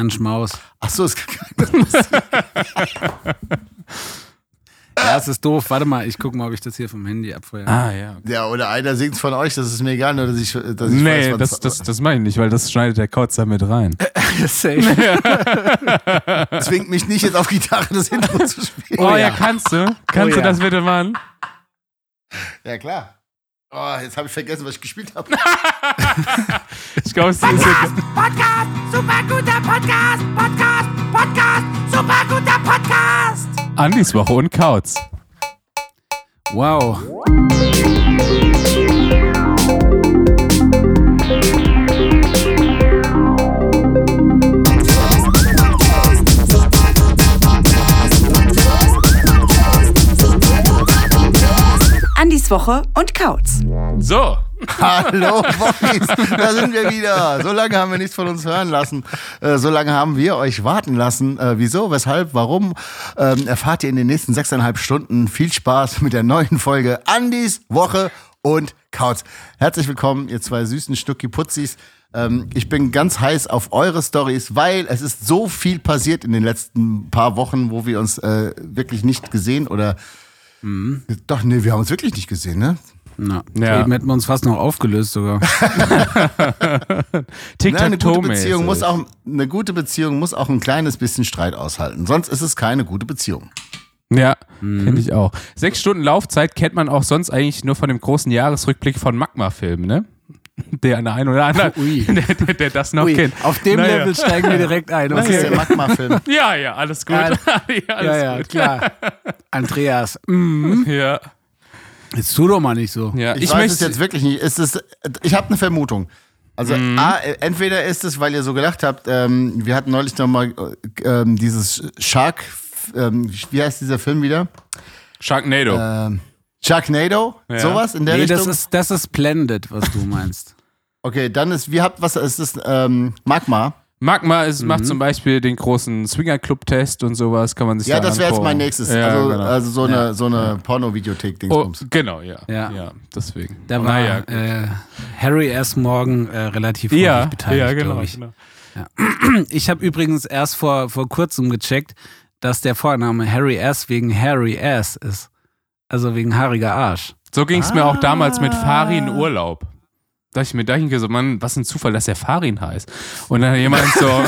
Ein Schmaus. Ach so, es gibt keine Musik. Ja, es ist doof. Warte mal, ich guck mal, ob ich das hier vom Handy abfeuere. Ah, ja. Ja, oder einer singt von euch, das ist mir egal, nur dass ich, dass ich Nee, weiß, das, das, das meine ich nicht, weil das schneidet der Kauz da mit rein. Safe. zwingt mich nicht jetzt auf Gitarre das Intro zu spielen. Oh, ja. ja. kannst du? Kannst Oh du ja. das bitte machen? Ja, klar. Oh, jetzt habe ich vergessen, was ich gespielt habe. Ich glaube, es ist jetzt Podcast, super guter Podcast, Podcast, Podcast, super guter Podcast. Andis Woche und Kauz. Wow. Andis Woche und Kauz. So. Hallo, Bockis, da sind wir wieder. So lange haben wir nichts von uns hören lassen. Äh, so lange haben wir euch warten lassen. Äh, wieso, weshalb, warum, ähm, erfahrt ihr in den nächsten sechseinhalb Stunden. Viel Spaß mit der neuen Folge Andis Woche und Kauz. Herzlich willkommen, ihr zwei süßen Stucki Putzis. Ähm, ich bin ganz heiß auf eure Stories, weil es ist so viel passiert in den letzten paar Wochen, wo wir uns äh, wirklich nicht gesehen oder Doch, nee, wir haben uns wirklich nicht gesehen, ne? Na, Ja. Eben hätten wir uns fast noch aufgelöst sogar. Nein, eine gute Beziehung muss auch eine gute Beziehung muss auch ein kleines bisschen Streit aushalten. Sonst ist es keine gute Beziehung. Ja, finde ich auch. Sechs Stunden Laufzeit kennt man auch sonst eigentlich nur von dem großen Jahresrückblick von Magma-Filmen, ne? Der an der einen oder anderen, Ui. der, der, der das noch Ui, kennt. auf dem Naja. Level steigen wir direkt ein. Das ist der Magma-Film. Ja, ja, alles gut. Ja, ja, alles Ja, ja, gut. klar. Andreas, mm, Ja, jetzt tu doch mal nicht so. ja. Ich, Ich, weiß es jetzt wirklich nicht. Ist es, ich habe eine Vermutung. Also A, äh, entweder ist es, weil ihr so gedacht habt, ähm, wir hatten neulich noch mal äh, ähm, dieses Shark, ähm, wie heißt dieser Film wieder? Sharknado. Ähm, Sharknado, Ja. sowas in der Nee, Richtung. das ist, das ist Splendid, was du meinst. okay, dann ist, wie habt, was ist das? Ähm, Magma. Magma ist, macht zum Beispiel den großen Swinger-Club-Test und sowas, kann man sich Ja, da das wäre jetzt mein nächstes. Ja, also, genau. also so eine, so eine oh, Porno-Videothek-Dingsbums. genau, ja. Ja. ja. deswegen. Da war Naja, gut. äh, Harry erst morgen äh, relativ häufig ja, beteiligt, ja, genau. ich. genau. Ich habe übrigens erst vor, vor kurzem gecheckt, dass der Vorname Harry S. wegen Harry S. ist. Also wegen haariger Arsch. So ging es mir auch damals mit Farin Urlaub. Da ich mir da hingehe, so, Mann, was ein Zufall, dass der Farin heißt. Und dann jemand so,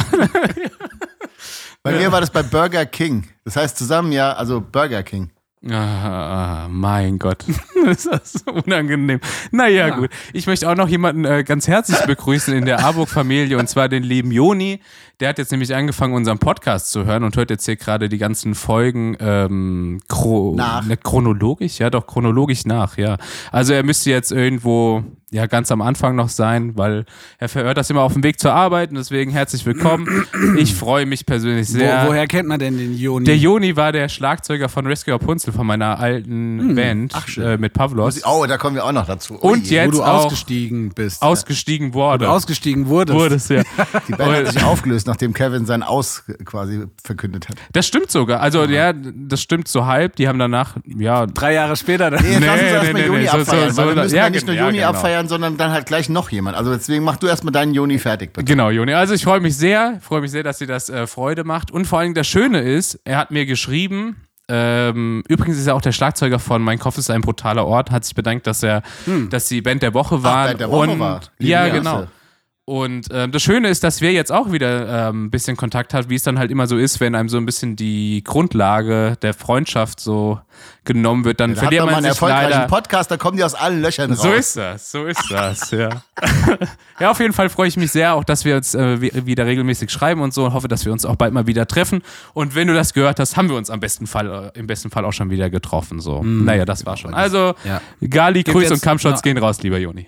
Bei mir war das bei Burger King. Das heißt zusammen ja, also Burger King. ah, mein Gott, das ist so unangenehm. Naja, gut. Ich möchte auch noch jemanden äh, ganz herzlich begrüßen in der Arburg-Familie und zwar den lieben Joni. Der hat jetzt nämlich angefangen, unseren Podcast zu hören und hört jetzt hier gerade die ganzen Folgen ähm, chro Nach. Ne, chronologisch, ja doch, chronologisch nach, ja. Also er müsste jetzt irgendwo ja ganz am Anfang noch sein, weil er verhört das immer auf dem Weg zur Arbeit und deswegen herzlich willkommen. Ich freue mich persönlich sehr. Wo, woher kennt man denn den Joni? Der Joni war der Schlagzeuger von Rescue Rapunzel, von meiner alten Band äh, mit Pavlos. Oh, da kommen wir auch noch dazu. Und Ui, jetzt wo du auch ausgestiegen bist. ausgestiegen wurde. ausgestiegen wurdest. Wurdest, ja. Die Band hat sich aufgelöst, nachdem Kevin sein Aus quasi verkündet hat. Das stimmt sogar. Also, ja, das stimmt so halb. Die haben danach, ja, Drei Jahre später. Dann. Nee, Nee, nee, nee, Juni nee, so- abfeiern, so- so- ja, ja, nicht nur ja, Juni genau. abfeiern, sondern dann halt gleich noch jemand. Also deswegen mach du erstmal deinen Juni fertig, bitte. Genau, Joni. Also ich freue mich sehr, freue mich sehr, dass dir das äh, Freude macht. Und vor allem das Schöne ist, er hat mir geschrieben, ähm, übrigens ist er auch der Schlagzeuger von Mein Kopf ist ein brutaler Ort, hat sich bedankt, dass er, dass sie Band der Woche waren. Band der Woche und, war. Ja, Grüße. genau. Und ähm, das Schöne ist, dass wir jetzt auch wieder ähm, ein bisschen Kontakt haben, wie es dann halt immer so ist, wenn einem so ein bisschen die Grundlage der Freundschaft so genommen wird, dann Da hat verliert man mal man einen sich erfolgreichen leider. Podcast, da kommen die aus allen Löchern raus. So ist das, so ist das, ja. ja, auf jeden Fall freue ich mich sehr, auch dass wir uns äh, wi- wieder regelmäßig schreiben und so und hoffe, dass wir uns auch bald mal wieder treffen. Und wenn du das gehört hast, haben wir uns am besten Fall, äh, im besten Fall auch schon wieder getroffen. So. Naja, das war schon. Also, Ja. Gali, Grüß und noch- gehen raus, lieber Joni.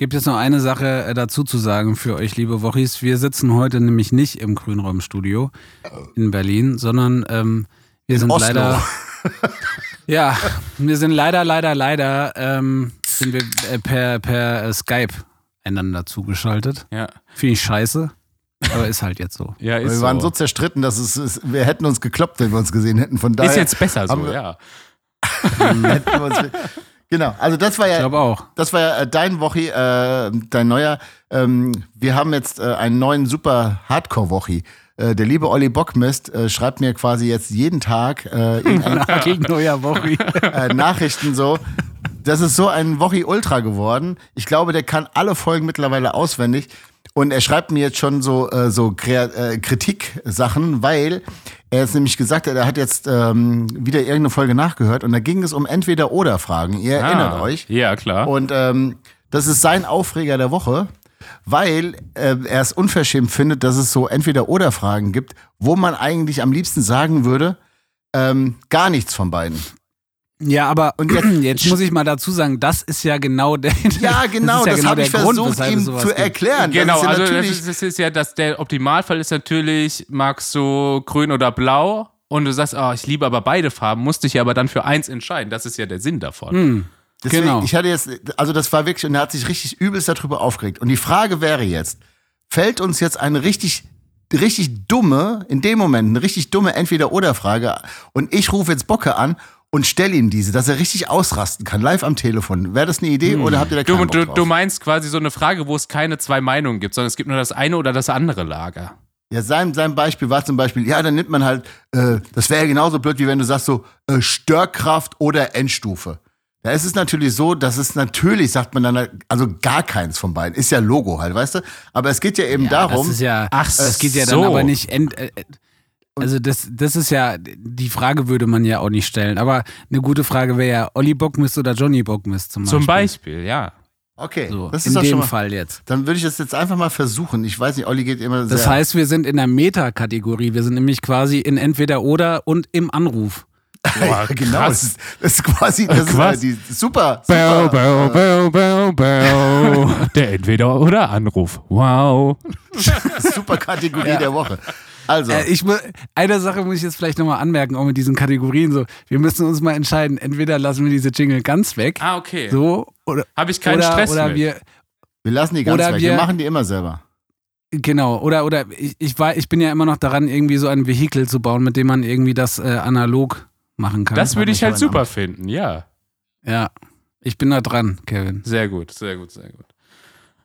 Gibt es noch eine Sache äh, dazu zu sagen für euch, liebe Wochis. Wir sitzen heute nämlich nicht im Grünraumstudio in Berlin, sondern ähm, wir sind Oslo. leider. Ja, wir sind leider, leider, leider ähm, sind wir äh, per, per äh, Skype einander zugeschaltet. Ja, Finde ich scheiße, aber ist halt jetzt so. ja wir waren so so. zerstritten, dass es, es, wir hätten uns gekloppt, wenn wir uns gesehen hätten. Von daher Ist jetzt besser so, wir- ja. hätten wir uns, Genau, also das war ja, auch. das war ja äh, dein Wochi, äh, dein neuer. Ähm, wir haben jetzt äh, einen neuen super Hardcore-Wochi. Äh, der liebe Olli Bockmist äh, schreibt mir quasi jetzt jeden Tag äh, Gegen neuer Woche. äh, Nachrichten so. Das ist so ein Wochi Ultra geworden. Ich glaube, der kann alle Folgen mittlerweile auswendig. Und er schreibt mir jetzt schon so, äh, so äh, Kritik-Sachen, weil er jetzt nämlich gesagt hat, er hat jetzt ähm, wieder irgendeine Folge nachgehört und da ging es um Entweder-Oder-Fragen. Ihr erinnert Ah, euch. Ja, klar. Und ähm, das ist sein Aufreger der Woche, weil äh, er es unverschämt findet, dass es so Entweder-Oder-Fragen gibt, wo man eigentlich am liebsten sagen würde, ähm, gar nichts von beiden. Ja, aber Und jetzt- jetzt, muss ich mal dazu sagen, das ist ja genau der. Ja, genau, das, das, ist ja habe ich Grund, versucht, ihm zu gibt. erklären. Genau, das ist ja also das natürlich, ist, das ist ja, dass der Optimalfall ist natürlich, magst du grün oder blau und du sagst, oh, ich liebe aber beide Farben, musst dich ja aber dann für eins entscheiden. Das ist ja der Sinn davon. deswegen, genau. ich hatte jetzt, also das war wirklich, und er hat sich richtig übelst darüber aufgeregt. Und die Frage wäre jetzt, fällt uns jetzt eine richtig, richtig dumme, in dem Moment, eine richtig dumme Entweder-Oder-Frage und ich rufe jetzt Bocke an und stelle ihm diese, dass er richtig ausrasten kann, live am Telefon. Wäre das eine Idee oder habt ihr da Du, keinen Bock du, drauf? du meinst quasi so eine Frage, wo es keine zwei Meinungen gibt, sondern es gibt nur das eine oder das andere Lager. Ja, sein, sein Beispiel war zum Beispiel, ja, dann nimmt man halt, äh, das wäre ja genauso blöd, wie wenn du sagst so, äh, Störkraft oder Endstufe. Da ist es natürlich so, dass es natürlich, sagt man dann, also gar keins von beiden. Ist ja Logo halt, weißt du? Aber es geht ja eben darum, Das ist ja, Ach das geht ja so. dann aber nicht. End, äh, äh, also das, das ist ja, die Frage würde man ja auch nicht stellen. Aber eine gute Frage wäre ja Olli Bockmist oder Johnny Bockmist zum Beispiel. Zum Beispiel, ja. okay, So, das in ist schon dem mal, Fall jetzt. dann würde ich das jetzt einfach mal versuchen. Ich weiß nicht, Olli geht immer sehr. Das heißt, wir sind in der Meta-Kategorie. Wir sind nämlich quasi in entweder oder und im Anruf. Boah, genau, das das ist quasi, das ist äh, die super, super bau, bau, bau, bau. Der Entweder-oder-Anruf. Wow. super Kategorie der Woche. Also, Äh, ich, eine Sache muss ich jetzt vielleicht nochmal anmerken, auch mit diesen Kategorien so. Wir müssen uns mal entscheiden, entweder lassen wir diese Jingle ganz weg, Ah, okay. so, oder, Habe ich keinen oder, Stress oder mit. wir, wir lassen die ganz oder weg. Wir wir- machen die immer selber. Genau, oder, oder ich, ich, war, ich bin ja immer noch daran, irgendwie so ein Vehikel zu bauen, mit dem man irgendwie das äh, analog machen kann. das würde ich halt super finden, ja. Ja, ich bin da dran, Kevin. Sehr gut, sehr gut, sehr gut.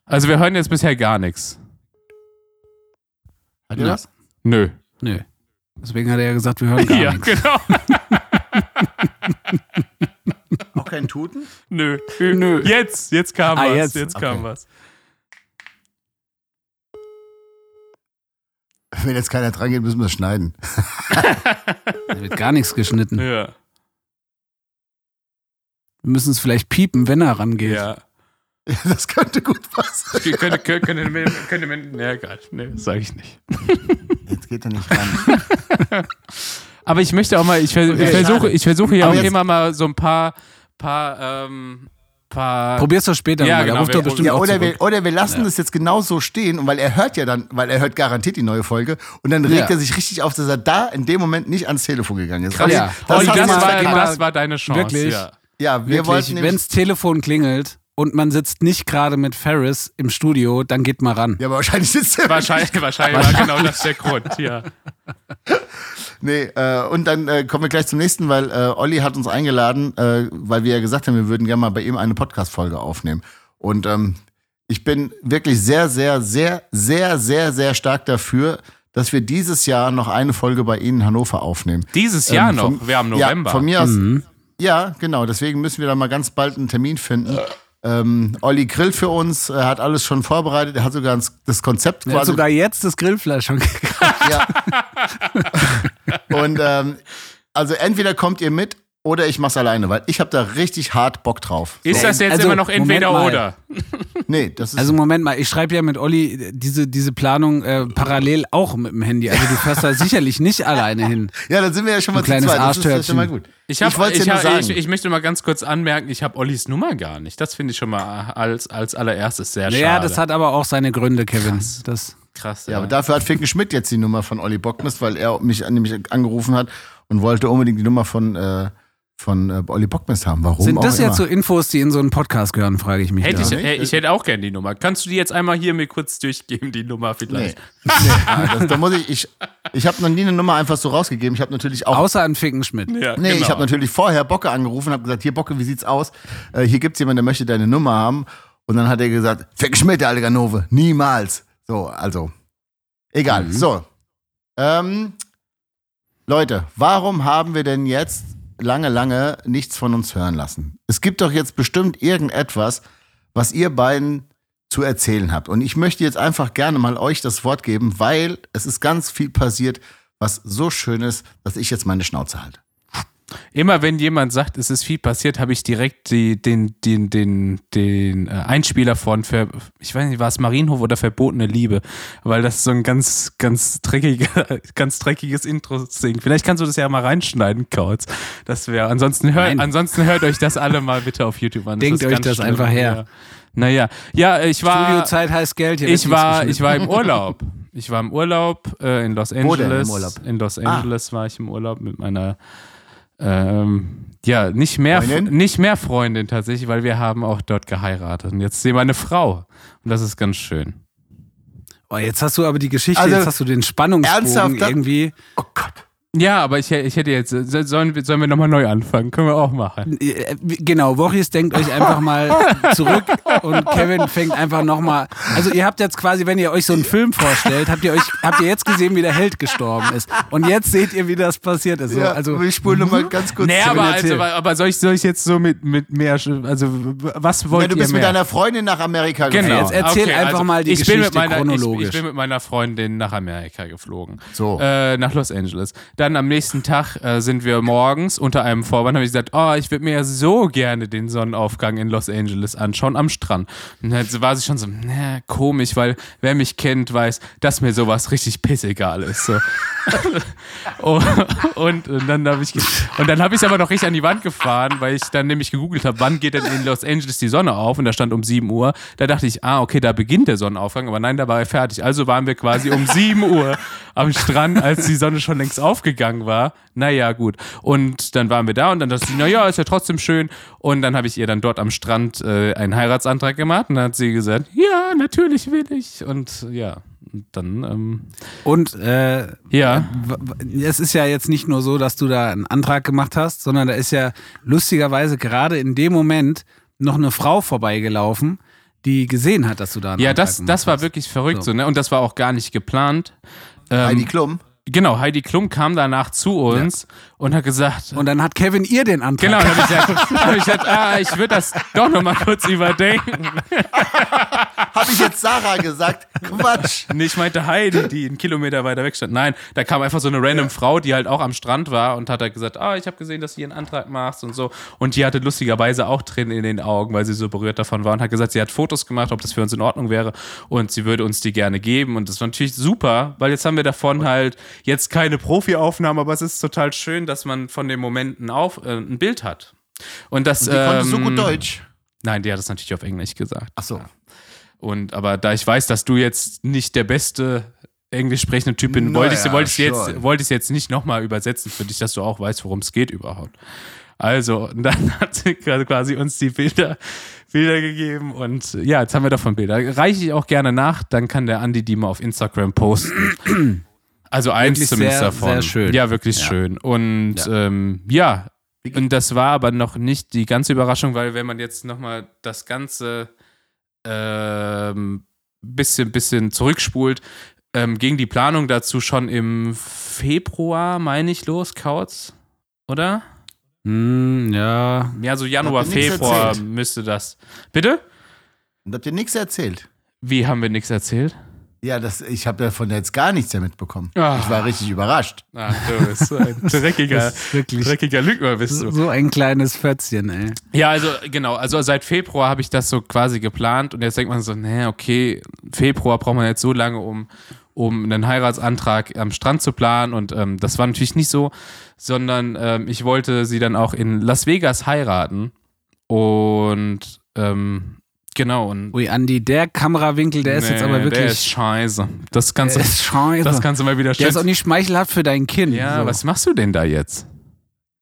Also wir hören jetzt bisher gar nichts. Hat ihr Ja. das? Nö. Nö. Deswegen hat er ja gesagt, wir hören gar ja, nichts. genau. Auch kein Tuten? Nö. Nö. Jetzt, jetzt kam Ah, was. jetzt. Jetzt, kam Okay. was. Wenn jetzt keiner dran geht, müssen wir es schneiden. Da wird gar nichts geschnitten. Ja. Wir müssen es vielleicht piepen, wenn er rangeht. Ja. Das könnte gut passen. Okay, könnte, könnte, könnte, könnte, mir- nee, egal. Nee, das sage ich nicht. Jetzt geht er nicht ran. Aber ich möchte auch mal, ich, vers- ich Okay, versuche, schade. ich versuche ja auch immer mal so ein paar, paar, ähm, paar. Probier's doch später Ja, mal. genau, ruft wir- doch bestimmt Ja, oder wir, oder wir lassen Ja. das jetzt genau so stehen, und weil er hört ja dann, weil er hört garantiert die neue Folge und dann regt Ja. er sich richtig auf, dass er da in dem Moment nicht ans Telefon gegangen ist. Krass. Ja. das, Olli, das, war, das war deine Chance. Wirklich? Ja. Ja, wir wollten Wirklich, nämlich, wenn's Telefon klingelt und man sitzt nicht gerade mit Ferris im Studio, dann geht mal ran. ja, aber wahrscheinlich sitzt er Wahrscheinlich, wahrscheinlich war genau das der Grund, ja. Nee, äh, und dann äh, kommen wir gleich zum nächsten, weil äh, Olli hat uns eingeladen, äh, weil wir ja gesagt haben, wir würden gerne mal bei ihm eine Podcast-Folge aufnehmen. Und ähm, ich bin wirklich sehr, sehr, sehr, sehr, sehr, sehr stark dafür, dass wir dieses Jahr noch eine Folge bei Ihnen in Hannover aufnehmen. Dieses Jahr Ähm, noch, vom- wir haben November. Ja, von mir aus. Mhm. Ja, genau. Deswegen müssen wir da mal ganz bald einen Termin finden. Ähm, Olli grillt für uns, er hat alles schon vorbereitet, er hat sogar das- Konzept Er hat quasi sogar jetzt das Grillfleisch schon gekauft. Ja. Und ähm, also entweder kommt ihr mit oder ich mach's alleine, weil ich habe da richtig hart Bock drauf. Ist das jetzt Also, immer noch entweder oder? Nee, das ist Also Moment mal, ich schreibe ja mit Olli diese, diese Planung äh, parallel auch mit dem Handy. Also du fährst da sicherlich nicht alleine hin. ja, dann sind wir ja schon mal kleines zu zweit. Das ist ja schon mal gut. Ich, hab, ich, ja nur hab, sagen. ich, ich möchte mal ganz kurz anmerken, ich habe Ollis Nummer gar nicht. Das finde ich schon mal als, als allererstes sehr schade. Ja, das hat aber auch seine Gründe, Kevin. Das, krass. ja, aber dafür hat Finken Schmidt jetzt die Nummer von Olli Bockmist, weil er mich nämlich angerufen hat und wollte unbedingt die Nummer von, äh, von äh, Olli Bockmist haben. Warum Sind auch das immer. jetzt so Infos, die in so einen Podcast gehören, frage ich mich. Hätte ich, hey, ich hätte auch gerne die Nummer. Kannst du die jetzt einmal hier mir kurz durchgeben, die Nummer Nee. vielleicht? nee. Ah, das, da muss ich, ich, ich habe noch nie eine Nummer einfach so rausgegeben. Ich habe natürlich auch Außer an Fickenschmidt. Ja, Nee, ich genau. habe natürlich vorher Bocke angerufen und habe gesagt, hier Bocke, wie sieht's aus? Äh, hier gibt's jemanden, der möchte deine Nummer haben. Und dann hat er gesagt, Fick Schmidt, der alte Ganove, niemals. So, also, egal. So, ähm, Leute, warum haben wir denn jetzt lange, lange nichts von uns hören lassen? Es gibt doch jetzt bestimmt irgendetwas, was ihr beiden zu erzählen habt. Und ich möchte jetzt einfach gerne mal euch das Wort geben, weil es ist ganz viel passiert, was so schön ist, dass ich jetzt meine Schnauze halte. Immer wenn jemand sagt, es ist viel passiert, habe ich direkt die, den, den, den, den äh, Einspieler von, Ver, ich weiß nicht, war es Marienhof oder Verbotene Liebe, weil das so ein ganz, ganz dreckiger, ganz dreckiges Intro singt. Vielleicht kannst du das ja mal reinschneiden, Kautz. Das wäre, ansonsten hört, Nein. ansonsten hört euch das alle mal bitte auf YouTube an. Denkt ist euch das einfach her. Ja. Naja, ja, ich war, Studiozeit heißt Geld. hier ich war, ich war im Urlaub. Ich war im Urlaub äh, in Los Wo denn im Angeles. Urlaub? In Los Ah. Angeles war ich im Urlaub mit meiner ähm, ja, nicht mehr, Freundin? nicht mehr Freundin tatsächlich, weil wir haben auch dort geheiratet. Und jetzt sehen wir eine Frau. Und das ist ganz schön. Oh, jetzt hast du aber die Geschichte, Also, jetzt hast du den Spannungsbogen irgendwie. Oh Gott. Ja, aber ich, ich hätte jetzt, sollen, wir- sollen wir nochmal neu anfangen? Können wir auch machen. Äh, Genau, Wochis denkt euch einfach mal zurück und Kevin fängt einfach nochmal. Also ihr habt jetzt quasi, wenn ihr euch so einen Film vorstellt, habt ihr euch, habt ihr jetzt gesehen, wie der Held gestorben ist. Und jetzt seht ihr, wie das passiert ist. Ja, also wir spulen noch mal ganz kurz. Nee, zurück. aber, also, aber soll, ich, soll ich jetzt so mit, mit mehr, also was wollt ja, du ihr bist mehr? mit deiner Freundin nach Amerika Genau. geflogen. Jetzt erzähl einfach mal die ich bin Geschichte mit meiner, chronologisch. Ich, ich bin mit meiner Freundin nach Amerika geflogen. So. Äh, nach Los Angeles. Dann am nächsten Tag äh, sind wir morgens unter einem Vorwand, habe ich gesagt, oh, ich würde mir ja so gerne den Sonnenaufgang in Los Angeles anschauen am Strand. Und dann war sie schon so, na, komisch, weil wer mich kennt, weiß, dass mir sowas richtig pissegal ist. So. Oh, und, und dann habe ich und dann habe ich es aber noch richtig an die Wand gefahren, weil ich dann nämlich gegoogelt habe, wann geht denn in Los Angeles die Sonne auf und da stand um 7 Uhr. Da dachte ich, ah, okay, da beginnt der Sonnenaufgang, aber nein, da war er fertig. Also waren wir quasi um 7 Uhr am Strand, als die Sonne schon längst aufgegangen war. Naja, gut. Und dann waren wir da und dann dachte ich, naja, ist ja trotzdem schön. Und dann habe ich ihr dann dort am Strand äh, einen Heiratsantrag gemacht und dann hat sie gesagt, ja, natürlich will ich. Und ja, und dann, ähm, Und äh, ja. es ist ja jetzt nicht nur so, dass du da einen Antrag gemacht hast, sondern da ist ja lustigerweise gerade in dem Moment noch eine Frau vorbeigelaufen, die gesehen hat, dass du da einen Ja, Antrag das, das war hast. wirklich verrückt So. so. ne? Und das war auch gar nicht geplant. Ähm, Heidi Klum. Genau, Heidi Klum kam danach zu uns und hat gesagt, Und dann hat Kevin ihr den Antrag genau, dann habe ich gesagt, hab ich gesagt ah, ich würde das doch nochmal kurz überdenken. Habe ich jetzt Sarah gesagt? Quatsch. Nee, ich meinte Heidi, die einen Kilometer weiter weg stand. Nein, da kam einfach so eine random Frau, die halt auch am Strand war und hat halt gesagt, ah, ich habe gesehen, dass du hier einen Antrag machst und so. Und die hatte lustigerweise auch Tränen in den Augen, weil sie so berührt davon war und hat gesagt, sie hat Fotos gemacht, ob das für uns in Ordnung wäre und sie würde uns die gerne geben. Und das war natürlich super, weil jetzt haben wir davon halt jetzt keine Profi-Aufnahmen, aber es ist total schön, dass man von den Momenten auf äh, ein Bild hat. Und das. Die konnte so ähm, gut Deutsch. Nein, die hat es natürlich auf Englisch gesagt. Ach so. Und aber da ich weiß, dass du jetzt nicht der beste englisch sprechende Typ bin, wollte ich wollte ich jetzt wollte ich jetzt nicht nochmal übersetzen für dich, dass du auch weißt, worum es geht überhaupt. Also, und dann hat sie quasi uns die Bilder, Bilder gegeben und ja, jetzt haben wir davon Bilder. Reiche ich auch gerne nach, dann kann der Andi die mal auf Instagram posten. Also eins Wirklich zumindest sehr, davon. sehr schön. Ja, wirklich Ja. schön. Und ja. Ähm, ja, und das war aber noch nicht die ganze Überraschung, weil wenn man jetzt nochmal das Ganze ähm, bisschen, bisschen zurückspult, ähm, ging die Planung dazu schon im Februar, meine ich, los, Kautz? Oder? Hm, ja. Ja, so Januar, Februar müsste das. Bitte? Und habt ihr nichts erzählt? Wie haben wir nichts erzählt? Ja, das, ich habe davon jetzt gar nichts mehr mitbekommen. Ah. Ich war richtig überrascht. Ah, du bist so ein dreckiger, wirklich dreckiger Lügner, bist du. so ein kleines Fötzchen, ey. Ja, also genau, also seit Februar habe ich das so quasi geplant und jetzt denkt man so, naja, okay, Februar braucht man jetzt so lange, um, um einen Heiratsantrag am Strand zu planen und ähm, das war natürlich nicht so, sondern ähm, ich wollte sie dann auch in Las Vegas heiraten und ähm, genau und Ui, Andi, der Kamerawinkel, der ist jetzt Nee, aber der ist wirklich. scheiße. Das kannst, Der du, ist scheiße. das kannst du mal wieder der ist auch schätzen. nicht schmeichelhaft für dein Kind. Ja, so. was machst du denn da jetzt?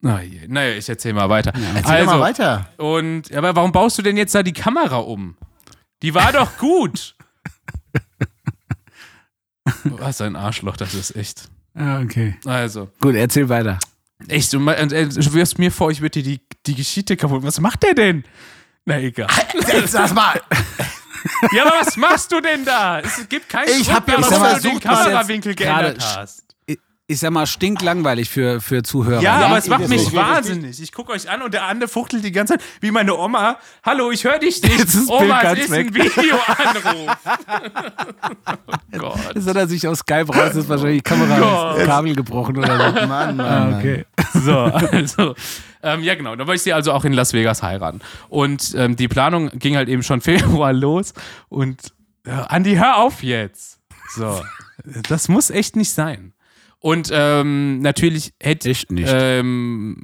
Na je. Naja, ich erzähl mal weiter. Erzähl also, mal weiter. Und, aber warum baust du denn jetzt da die Kamera um? Die war doch gut. Was ein Arschloch, das ist echt. Ja, okay. Also, Gut, erzähl weiter. echt, du, und, äh, du wirst mir vor, ich würde dir die, die Geschichte kaputt. Was macht der denn? Na egal. Setz das mal. Ja, aber was machst du denn da? Es gibt keinen Ich Grund hab ja du versucht, den mal Kamerawinkel jetzt geändert hast. Ich, ich sag mal, stinklangweilig für, für Zuhörer. Ja, Ja, aber es macht mich ist- wahnsinnig. Ich gucke euch an und der andere fuchtelt die ganze Zeit wie meine Oma. Hallo, ich höre dich nicht. Jetzt ist das Oma, Bild es ganz ist weg. ein Videoanruf. oh Gott. Das hat er sich aus Skype raus, ist wahrscheinlich die Kamera Kabel gebrochen oder so. Mann, Mann, Ah, Mann. okay. So, also. Ähm, ja, genau. Da wollte ich sie also auch in Las Vegas heiraten. Und ähm, die Planung ging halt eben schon Februar los. Und äh, Andi, hör auf jetzt. So. Das muss echt nicht sein. Und ähm, natürlich hätte Echt nicht. ähm,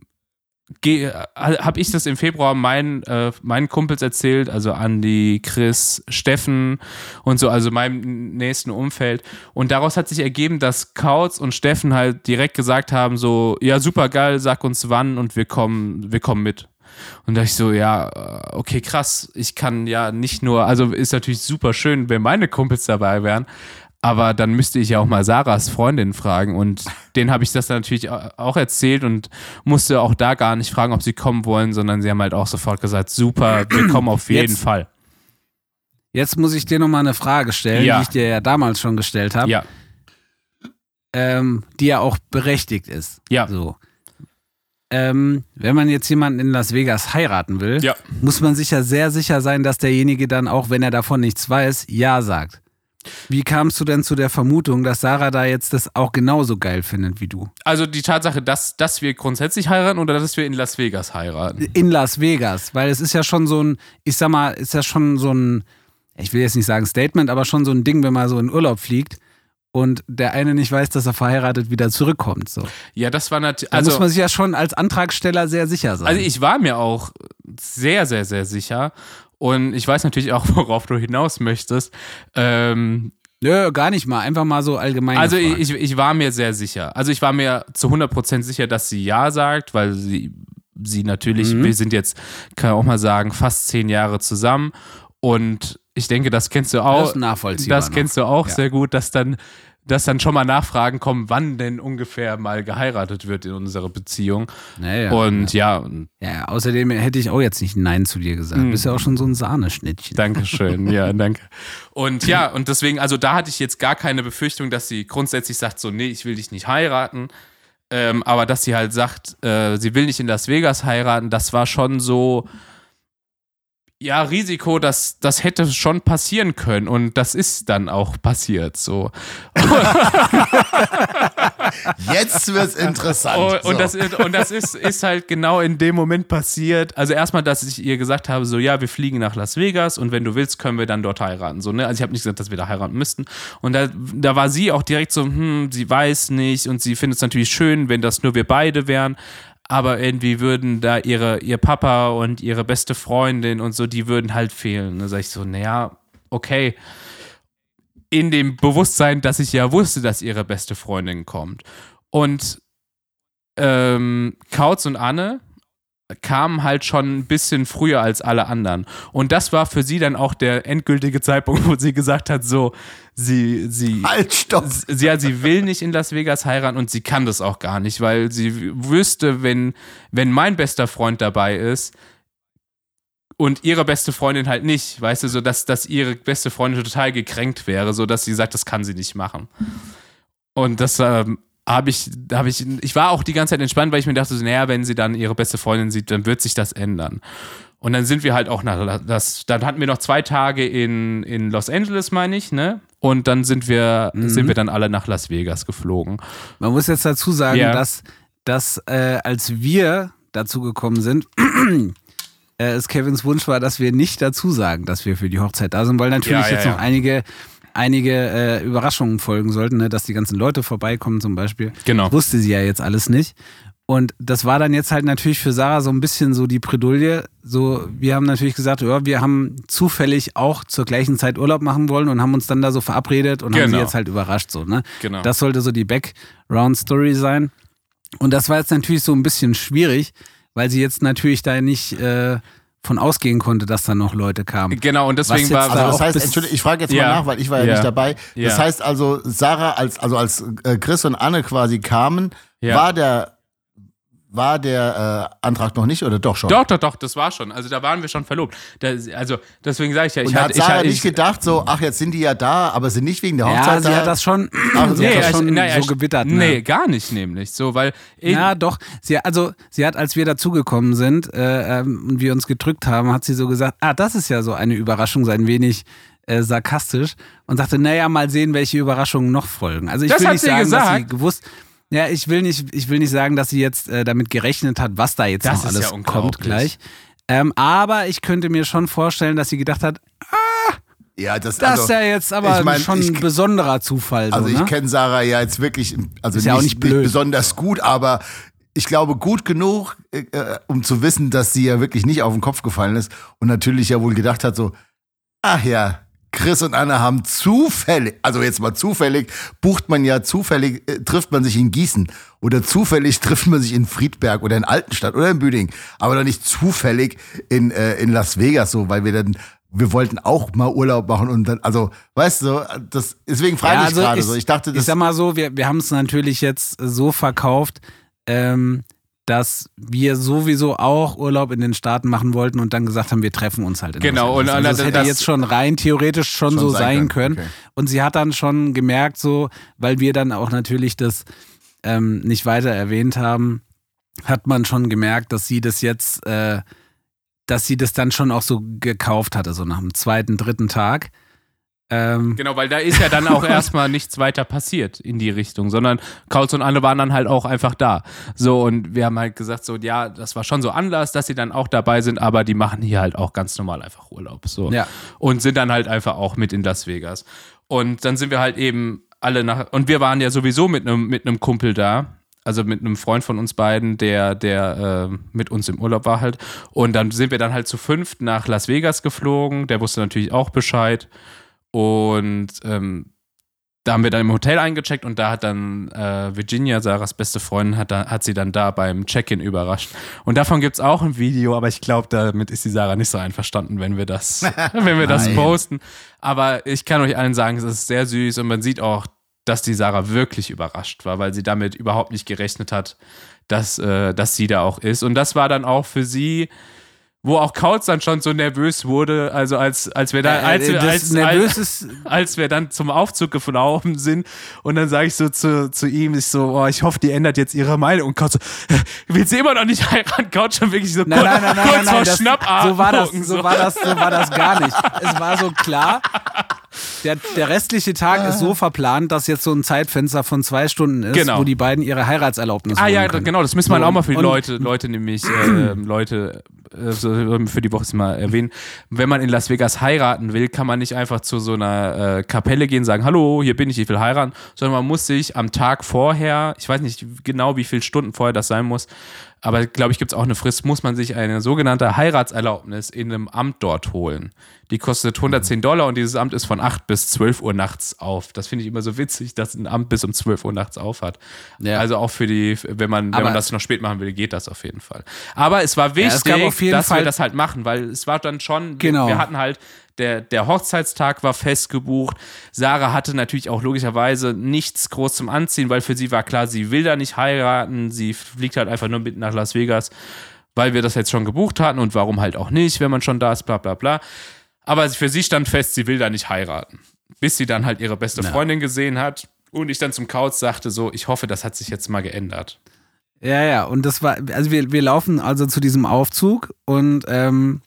habe ich das im Februar meinen, äh, meinen Kumpels erzählt, also Andi, Chris, Steffen und so, also meinem nächsten Umfeld. Und daraus hat sich ergeben, dass Kautz und Steffen halt direkt gesagt haben, so, ja, super geil, sag uns wann und wir kommen, wir kommen mit. Und da ich so, ja, äh, okay, krass, ich kann ja nicht nur, also ist natürlich super schön, wenn meine Kumpels dabei wären, aber dann müsste ich ja auch mal Sarahs Freundin fragen und denen habe ich das dann natürlich auch erzählt und musste auch da gar nicht fragen, ob sie kommen wollen, sondern sie haben halt auch sofort gesagt, super, wir kommen auf jeden Jetzt- Fall. Jetzt muss ich dir nochmal eine Frage stellen, Ja. die ich dir ja damals schon gestellt habe, Ja, ähm, die ja auch berechtigt ist. ja, So. Ähm, wenn man jetzt jemanden in Las Vegas heiraten will, ja. muss man sich ja sehr sicher sein, dass derjenige dann, auch wenn er davon nichts weiß, Ja sagt. Wie kamst du denn zu der Vermutung, dass Sarah da jetzt das auch genauso geil findet wie du? Also die Tatsache, dass, dass wir grundsätzlich heiraten oder dass wir in Las Vegas heiraten. In Las Vegas, weil es ist ja schon so ein, ich sag mal, ist ja schon so ein, ich will jetzt nicht sagen Statement, aber schon so ein Ding, wenn man so in Urlaub fliegt und der eine nicht weiß, dass er verheiratet wieder zurückkommt. So. Ja, das war natürlich. Da Also, muss man sich ja schon als Antragsteller sehr sicher sein. Also ich war mir auch sehr, sehr, sehr sicher. Und ich weiß natürlich auch, worauf du hinaus möchtest. Ähm, Nö, gar nicht mal. Einfach mal so allgemein. also ich, ich war mir sehr sicher. Also ich war mir zu 100% sicher, dass sie Ja sagt, weil sie, sie natürlich, Mhm. wir sind jetzt, kann ich auch mal sagen, fast zehn Jahre zusammen. Und ich denke, das kennst du auch. Das ist nachvollziehbar Das kennst du auch Ja. sehr gut, dass dann, dass dann schon mal Nachfragen kommen, wann denn ungefähr mal geheiratet wird in unserer Beziehung. naja, Und ja, ja, ja, außerdem hätte ich auch jetzt nicht Nein zu dir gesagt. Du bist ja auch schon so ein Sahneschnittchen. Dankeschön, ja, danke. Und ja, und deswegen, also da hatte ich jetzt gar keine Befürchtung, dass sie grundsätzlich sagt, so, nee, ich will dich nicht heiraten. Ähm, aber dass sie halt sagt, äh, sie will nicht in Las Vegas heiraten, das war schon so, ja, Risiko, das, das hätte schon passieren können. Und das ist dann auch passiert, so. Jetzt wird's interessant. Oh, So. und das, ist, und das ist, ist halt genau in dem Moment passiert. Also erstmal, dass ich ihr gesagt habe, so ja, wir fliegen nach Las Vegas und wenn du willst, können wir dann dort heiraten. So, ne? Also ich habe nicht gesagt, dass wir da heiraten müssten. Und da, da war sie auch direkt so, hm, sie weiß nicht und sie findet es natürlich schön, wenn das nur wir beide wären. Aber irgendwie würden da ihre, ihr Papa und ihre beste Freundin und so, die würden halt fehlen. Da sag ich so, naja, okay in dem Bewusstsein, dass ich ja wusste, dass ihre beste Freundin kommt. Und ähm, Kautz und Anne kamen halt schon ein bisschen früher als alle anderen. Und das war für sie dann auch der endgültige Zeitpunkt, wo sie gesagt hat, so, sie, sie, halt, stopp. sie, ja, sie will nicht in Las Vegas heiraten und sie kann das auch gar nicht, weil sie wüsste, wenn, wenn mein bester Freund dabei ist, und ihre beste Freundin halt nicht, weißt du, so dass, dass ihre beste Freundin total gekränkt wäre, so dass sie sagt, das kann sie nicht machen. Und das ähm, habe ich, habe ich, ich war auch die ganze Zeit entspannt, weil ich mir dachte, so, naja, wenn sie dann ihre beste Freundin sieht, dann wird sich das ändern. Und dann sind wir halt auch nach, das, dann hatten wir noch zwei Tage in, in Los Angeles, meine ich, ne? Und dann sind wir, sind wir dann alle nach Las Vegas geflogen. Man muss jetzt dazu sagen, Ja. dass, dass äh, als wir dazu gekommen sind, äh, es Kevins Wunsch war, dass wir nicht dazu sagen, dass wir für die Hochzeit da sind, weil natürlich Ja, ja, jetzt ja. noch einige, einige äh, Überraschungen folgen sollten, ne? dass die ganzen Leute vorbeikommen zum Beispiel. Genau. Das wusste sie ja jetzt alles nicht. Und das war dann jetzt halt natürlich für Sarah so ein bisschen so die Bredouille. So, wir haben natürlich gesagt, ja, wir haben zufällig auch zur gleichen Zeit Urlaub machen wollen und haben uns dann da so verabredet und haben sie Genau. jetzt halt überrascht so, ne? Genau. Das sollte so die Background-Story sein. Und das war jetzt natürlich so ein bisschen schwierig, weil sie jetzt natürlich da nicht äh, von ausgehen konnte, dass da noch Leute kamen. Genau, und deswegen war Also das heißt, Entschuldigung, ich frage jetzt Ja. mal nach, weil ich war ja, Ja. nicht dabei. Das Ja. heißt also, Sarah, als, also als äh, Chris und Anne quasi kamen, war der, war der äh, Antrag noch nicht oder doch schon? Doch, doch, doch, das war schon. Also da waren wir schon verlobt. Da, also deswegen sage ich ja, ich hatte, hat ich, hatte- nicht ich, gedacht, so, ach, jetzt sind die ja da, aber sind nicht wegen der Ja, Hochzeit sie da. hat das schon, Ach, sie hat das schon naja, so ich- gewittert. Ne? Nee, gar nicht nämlich. So, weil ich, Ja, doch. Sie, also, sie hat, als wir dazugekommen sind äh, ähm, und wir uns gedrückt haben, hat sie so gesagt, ah, das ist ja so eine Überraschung, so ein wenig äh, sarkastisch und sagte, naja, mal sehen, welche Überraschungen noch folgen. Also ich Das will hat nicht sie sagen, dass sie gesagt. gewusst, ja, ich will nicht, ich will nicht sagen, dass sie jetzt äh, damit gerechnet hat, was da jetzt Das noch ist ja alles unglaublich. kommt gleich. Ähm, aber ich könnte mir schon vorstellen, dass sie gedacht hat, ja, das, das also, ist ja jetzt aber ich mein, schon ich- ein besonderer Zufall. So, Also ich ne? kenne Sarah ja jetzt wirklich, also Ist nicht, ja auch nicht blöd. besonders gut, aber ich glaube gut genug, äh, äh, um zu wissen, dass sie ja wirklich nicht auf den Kopf gefallen ist und natürlich ja wohl gedacht hat so, ach ja, Chris und Anna haben zufällig, also jetzt mal zufällig, bucht man ja zufällig, äh, trifft man sich in Gießen oder zufällig trifft man sich in Friedberg oder in Altenstadt oder in Büdingen, aber doch nicht zufällig in, äh, in Las Vegas so, weil wir dann wir wollten auch mal Urlaub machen und dann, also, weißt du, das, deswegen frage Ja, ich also gerade ich- so. Ich dachte, Ich das sag mal so, wir, wir haben es natürlich jetzt so verkauft, ähm, dass wir sowieso auch Urlaub in den Staaten machen wollten und dann gesagt haben, wir treffen uns halt in Genau, und also das, hätte das- jetzt schon rein theoretisch schon, Schon so sein sein können, können. okay. Und sie hat dann schon gemerkt, so, weil wir dann auch natürlich das ähm, nicht weiter erwähnt haben, hat man schon gemerkt, dass sie das jetzt, äh, dass sie das dann schon auch so gekauft hatte, so nach dem zweiten, dritten Tag. Ähm, Genau, weil da ist ja dann auch erstmal nichts weiter passiert in die Richtung, sondern Kautz und alle waren dann halt auch einfach da. So, und wir haben halt gesagt, so, ja, das war schon so Anlass, dass sie dann auch dabei sind, aber die machen hier halt auch ganz normal einfach Urlaub. So. Ja. Und sind dann halt einfach auch mit in Las Vegas. Und dann sind wir halt eben alle nach, und wir waren ja sowieso mit einem mit einem Kumpel da. Also mit einem Freund von uns beiden, der, der äh, mit uns im Urlaub war halt. Und dann sind wir dann halt zu fünft nach Las Vegas geflogen. Der wusste natürlich auch Bescheid. Und ähm, da haben wir dann im Hotel eingecheckt und da hat dann äh, Virginia, Sarahs beste Freundin, hat, da, hat sie dann da beim Check-in überrascht. Und davon gibt es auch ein Video, aber ich glaube, damit ist die Sarah nicht so einverstanden, wenn wir das, wenn wir das posten. Aber ich kann euch allen sagen, es ist sehr süß und man sieht auch, dass die Sarah wirklich überrascht war, weil sie damit überhaupt nicht gerechnet hat, dass, äh, dass sie da auch ist. Und das war dann auch für sie, wo auch Kautz dann schon so nervös wurde, also als, als wir da, Äh, als wir, das als, als, als wir dann zum Aufzug geflogen sind und dann sage ich so zu, zu ihm, ich so, oh, ich hoffe, die ändert jetzt ihre Meinung und Kautz so, will sie immer noch nicht heiraten? Kautz schon wirklich so Nein, kurz, nein, nein, nein, kurz nein, nein, vor das, Schnappatmung. so war das, so. so war das, so war das gar nicht. Es war so klar. Der, der restliche Tag ist so verplant, dass jetzt so ein Zeitfenster von zwei Stunden ist, Genau. wo die beiden ihre Heiratserlaubnis Ah holen ja, können. genau, das müssen wir So, auch mal für die Leute, Leute nämlich, äh, Leute äh, für die Woche mal erwähnen. Wenn man in Las Vegas heiraten will, kann man nicht einfach zu so einer äh, Kapelle gehen, sagen, hallo, hier bin ich, ich will heiraten, sondern man muss sich am Tag vorher, ich weiß nicht genau, wie viele Stunden vorher das sein muss, aber glaube ich, gibt es auch eine Frist, muss man sich eine sogenannte Heiratserlaubnis in einem Amt dort holen. Die kostet 110 Dollar und dieses Amt ist von 8 bis 12 Uhr nachts auf. Das finde ich immer so witzig, dass ein Amt bis um 12 Uhr nachts auf hat. Ja. Also auch für die, wenn man, wenn Aber- man das noch spät machen will, geht das auf jeden Fall. Aber es war wichtig, es auf jeden dass wir Fall- das halt machen, weil es war dann schon, Genau. wir hatten halt, der, der Hochzeitstag war festgebucht. Sarah hatte natürlich auch logischerweise nichts groß zum Anziehen, weil für sie war klar, sie will da nicht heiraten. Sie fliegt halt einfach nur mit nach Las Vegas, weil wir das jetzt schon gebucht hatten und warum halt auch nicht, wenn man schon da ist, bla bla bla. Aber für sie stand fest, sie will da nicht heiraten. Bis sie dann halt ihre beste Freundin gesehen hat und ich dann zum Kauz sagte so, ich hoffe, das hat sich jetzt mal geändert. Ja, ja, und das war, also wir, wir laufen also zu diesem Aufzug und ähm,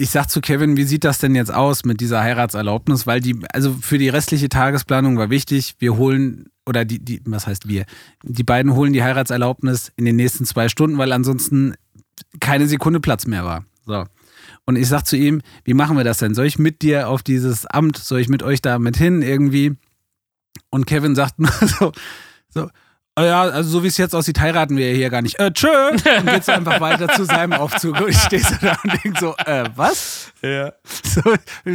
ich sag zu Kevin, wie sieht das denn jetzt aus mit dieser Heiratserlaubnis? Weil die, also für die restliche Tagesplanung war wichtig, wir holen, oder die, die, was heißt wir? Die beiden holen die Heiratserlaubnis in den nächsten zwei Stunden, weil ansonsten keine Sekunde Platz mehr war. So. Und ich sag zu ihm, wie machen wir das denn? Soll ich mit dir auf dieses Amt, soll ich mit euch da mit hin irgendwie? Und Kevin sagt nur so, so, oh ja, also so wie es jetzt aussieht, heiraten wir hier gar nicht. Äh, tschö. Und geht so einfach weiter zu seinem Aufzug. Und ich stehe so da und denke so, äh, was? Ja. So,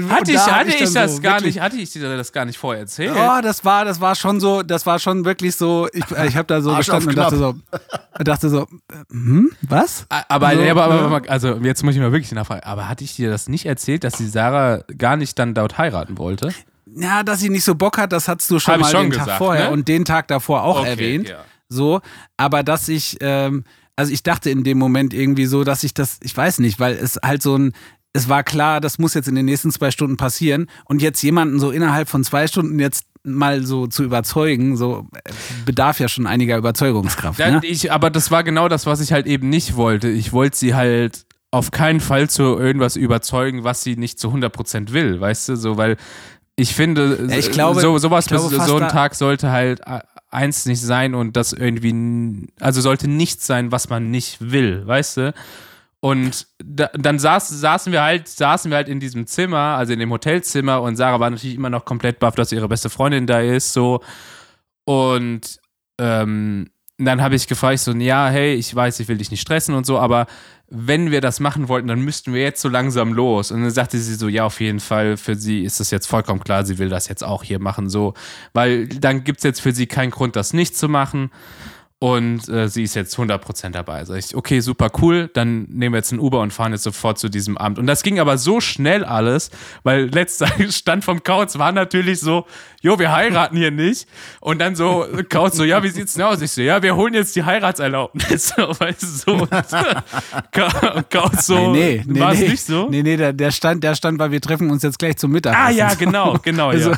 Hatte ich, hatte ich, dann das so gar wirklich- nicht, hatte ich dir das gar nicht vorher erzählt? Oh, das war, das war schon so, das war schon wirklich so, ich, äh, ich habe da so gestanden und dachte so, dachte so, hm, was? Aber, So, aber, aber, ne? aber also jetzt muss ich mal wirklich nachfragen. Aber hatte ich dir das nicht erzählt, dass die Sarah gar nicht dann dort heiraten wollte? Ja, dass sie nicht so Bock hat, das hast du schon Hab mal schon den Tag gesagt, vorher ne? und den Tag davor auch Okay, erwähnt. ja. So, aber dass ich, ähm, also ich dachte in dem Moment irgendwie so, dass ich das, ich weiß nicht, weil es halt so ein, es war klar, das muss jetzt in den nächsten zwei Stunden passieren und jetzt jemanden so innerhalb von zwei Stunden jetzt mal so zu überzeugen, so äh, bedarf ja schon einiger Überzeugungskraft. Ne? ich, aber das war genau das, was ich halt eben nicht wollte. Ich wollte sie halt auf keinen Fall zu irgendwas überzeugen, was sie nicht zu 100% will, weißt du? So, weil ich finde, Ja, ich glaube- so, sowas, glaube so ein Tag sollte halt äh, eins nicht sein und das irgendwie, also sollte nichts sein, was man nicht will, weißt du? Und da, dann saß, saßen wir halt, saßen wir halt in diesem Zimmer, also in dem Hotelzimmer und Sarah war natürlich immer noch komplett baff, dass ihre beste Freundin da ist, so. Und ähm, dann habe ich gefragt, so, ja, hey, ich weiß, ich will dich nicht stressen und so, aber wenn wir das machen wollten, dann müssten wir jetzt so langsam los. Und dann sagte sie so, ja, auf jeden Fall, für sie ist es jetzt vollkommen klar, sie will das jetzt auch hier machen, so, weil dann gibt es jetzt für sie keinen Grund, das nicht zu machen. Und äh, sie ist jetzt 100% dabei. Sag ich, okay, super cool, dann nehmen wir jetzt ein Uber und fahren jetzt sofort zu diesem Amt. Und das ging aber so schnell alles, weil letzter Stand vom Kauz war natürlich so, jo, wir heiraten hier nicht. Und dann so, Kauz so, ja, wie sieht's denn aus? Ich so, ja, wir holen jetzt die Heiratserlaubnis. Weißt du, so. Ka- Kauz so, nee, nee, war es nee, nicht so? Nee, nee, der, der stand, der stand, weil wir treffen uns jetzt gleich zum Mittag. Ah, ja, genau, genau, ja. Also,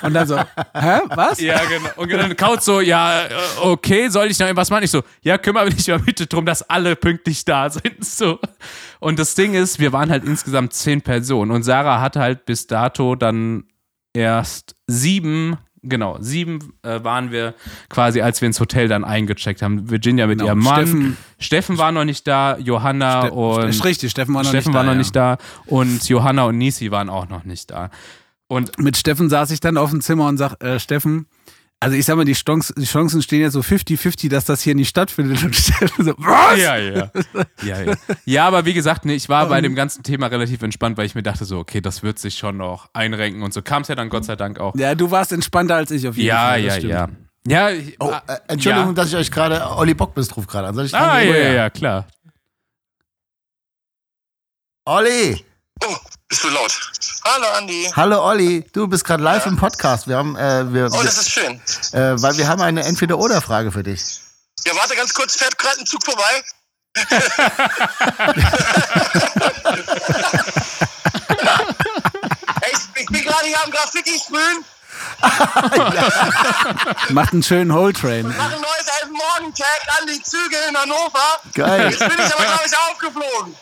und dann so, hä, was? Ja, genau. Und dann Kaut so, ja, äh, okay, soll ich noch irgendwas machen? Ich so, ja, kümmere dich mal bitte drum, dass alle pünktlich da sind. So. Und das Ding ist, wir waren halt insgesamt zehn Personen und Sarah hat halt bis dato dann erst sieben, genau, sieben äh, waren wir quasi, als wir ins Hotel dann eingecheckt haben. Virginia mit Genau, ihrem Mann. Steffen- Steffen, war noch nicht da, Johanna Ste- und. ist richtig, Steffen war noch Steffen nicht war da. noch ja. nicht da und Johanna und Nisi waren auch noch nicht da. Und Mit Steffen saß ich dann auf dem Zimmer und sag, äh, Steffen, also ich sag mal, die, Chancen, die Chancen stehen ja so 50-50, dass das hier nicht stattfindet. Und so, was? Ja, ja. ja, ja. ja, aber wie gesagt, nee, ich war bei dem ganzen Thema relativ entspannt, weil ich mir dachte so, okay, das wird sich schon noch einrenken und so kam es ja dann Gott sei Dank auch. Ja, du warst entspannter als ich auf jeden Ja, Fall. ja, stimmt. ja. Ja, ich, Oh, ah, äh, Entschuldigung, ja. dass ich euch gerade, Olli Bockmist ruft gerade an. Soll ich Ah, ja, ja, ja, klar. Olli! Oh, bist du laut? Hallo Andi. Hallo Olli, du bist gerade live im Podcast. Wir haben, äh, wir, Oh, das ist schön. äh, weil wir haben eine Entweder-Oder-Frage für dich. Ja, warte ganz kurz, fährt gerade ein Zug vorbei? Ey, ich, ich bin gerade hier am Graffiti sprühen, Macht einen schönen Whole-Train. mache ein neues Elfmorgen-Tag an die Züge in Hannover. Geil. Jetzt bin ich aber, glaube ich, aufgeflogen.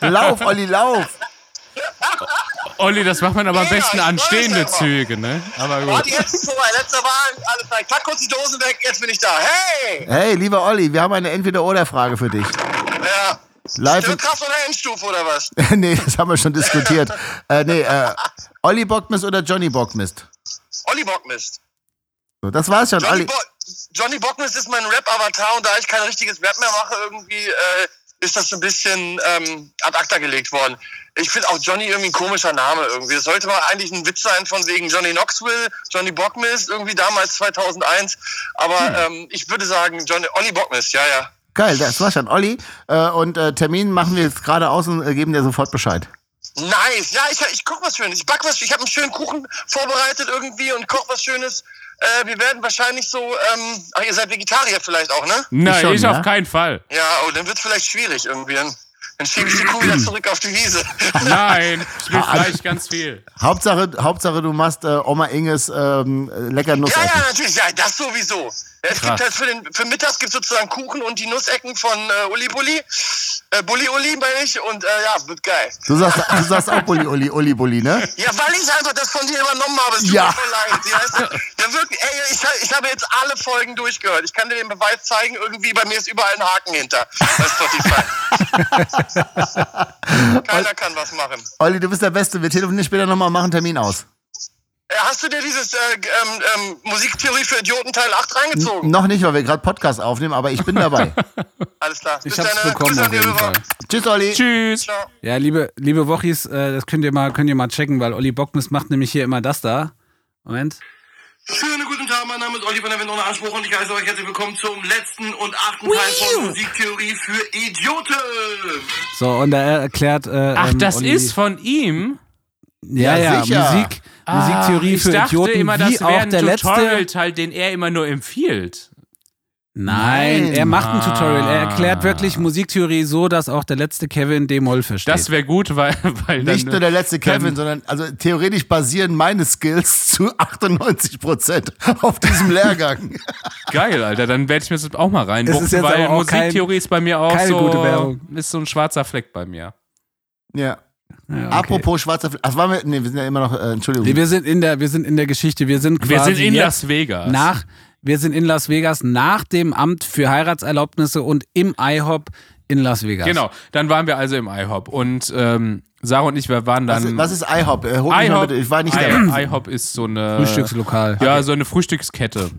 Lauf, Olli, lauf! Olli, das macht man aber am besten an stehende. Züge, ne? Aber gut. Warte, jetzt ist vorbei. Letzter Wagen, alles klar. Ich pack kurz die Dosen weg, jetzt bin ich da. Hey! Hey, lieber Olli, wir haben eine Entweder-Oder-Frage für dich. Ja. Live im, Stillkraft oder Endstufe oder was? nee, das haben wir schon diskutiert. äh, nee, äh, Olli Bockmist oder Johnny Bockmist? Olli Bockmist. So, das war's schon, Johnny, Olli. Bo Johnny Bockmist ist mein Rap-Avatar und da ich kein richtiges Rap mehr mache, irgendwie äh, ist das so ein bisschen ähm, ad acta gelegt worden. Ich finde auch Johnny irgendwie ein komischer Name irgendwie. Das sollte mal eigentlich ein Witz sein von wegen Johnny Knoxville, Johnny Bockmist, irgendwie damals 2001. Aber ähm, ich würde sagen Johnny, Olli Bockmist, ja, ja. Geil, das war schon, Olli. Äh, und äh, Termin machen wir jetzt gerade aus und äh, geben dir sofort Bescheid. Nice. Ja, ich, ich koche was Schönes. Ich back was. Ich habe einen schönen Kuchen vorbereitet irgendwie und koche was Schönes. Äh, wir werden wahrscheinlich so. Ähm, ach, ihr seid Vegetarier vielleicht auch, ne? Nein, schon, ich ja? auf keinen Fall. Ja, oh, dann wird vielleicht schwierig irgendwie. Dann, schiebe ich die Kuh wieder zurück auf die Wiese. Nein, ich will Fleisch ganz viel. Hauptsache, Hauptsache du machst äh, Oma Inges ähm, äh, lecker Nuss ja, ja, natürlich. Ja, das sowieso. Ja, es Krass. gibt halt für, den, für mittags gibt sozusagen Kuchen und die Nussecken von äh, Uli Bulli. Äh, Bulli Uli meine ich. Und äh, ja, wird geil. Du sagst, du sagst auch Bulli, Uli, Uli, Bulli, ne? Ja, weil ich einfach das von dir übernommen habe. Es tut Ja. mir voll leid. Ja, wirklich, ey, ich, ich habe jetzt alle Folgen durchgehört. Ich kann dir den Beweis zeigen, irgendwie bei mir ist überall ein Haken hinter. Bei Spotify. Keiner kann was machen. Olli, du bist der Beste. Wir telefonieren später nochmal und machen Termin aus. Äh, Hast du dir dieses äh, ähm, ähm, Musiktheorie für Idioten Teil 8 reingezogen? Noch nicht, weil wir gerade Podcast aufnehmen, aber ich bin dabei. Alles klar. Ich Bis hab's dann, äh, bekommen Grüße auf jeden. Fall. Tschüss, Olli. Tschüss. Ciao. Ja, liebe, liebe Wochis, äh, das könnt ihr mal, könnt ihr mal checken, weil Olli Bocknes macht nämlich hier immer das da. Moment. Schönen guten Tag, mein Name ist Olli von der Wind ohne Anspruch und ich heiße euch herzlich willkommen zum letzten und achten Teil von Musiktheorie für Idioten. So, und er erklärt. Äh, Ach, ähm, das Olli, ist von ihm? Ja, Ja, ja, sicher. Musik, Musiktheorie ich für dachte Idioten, immer, wie das wäre auch ein der letzte. Tutorial-Teil, den er immer nur empfiehlt. Nein, Nein. er macht ein Ah. Tutorial. Er erklärt wirklich Musiktheorie so, dass auch der letzte Kevin D-Moll versteht. Das wäre gut, weil, weil Nicht nur der letzte Kevin, sondern also theoretisch basieren meine Skills zu 98 Prozent auf diesem Lehrgang. Geil, Alter. Dann werde ich mir das auch mal reinbuchen, weil Musiktheorie ist bei mir auch keine so, gute Werbung. ist so ein schwarzer Fleck bei mir. ja. Ja, okay. Apropos schwarzer Fl- Ach, waren wir, nee, wir sind ja immer noch, äh, Entschuldigung. Nee, wir sind in der, wir sind in der Geschichte. Wir sind quasi Wir sind in Las Vegas. nach, wir sind in Las Vegas nach dem Amt für Heiratserlaubnisse und im IHOP in Las Vegas. Genau, dann waren wir also im IHOP und ähm, Sarah und ich, wir waren was, dann. ist, was ist IHOP? Äh, hol mich mal IHOP, bitte, ich war nicht dabei. IHOP, IHOP ist so eine Frühstückslokal. Ja, so eine Frühstückskette.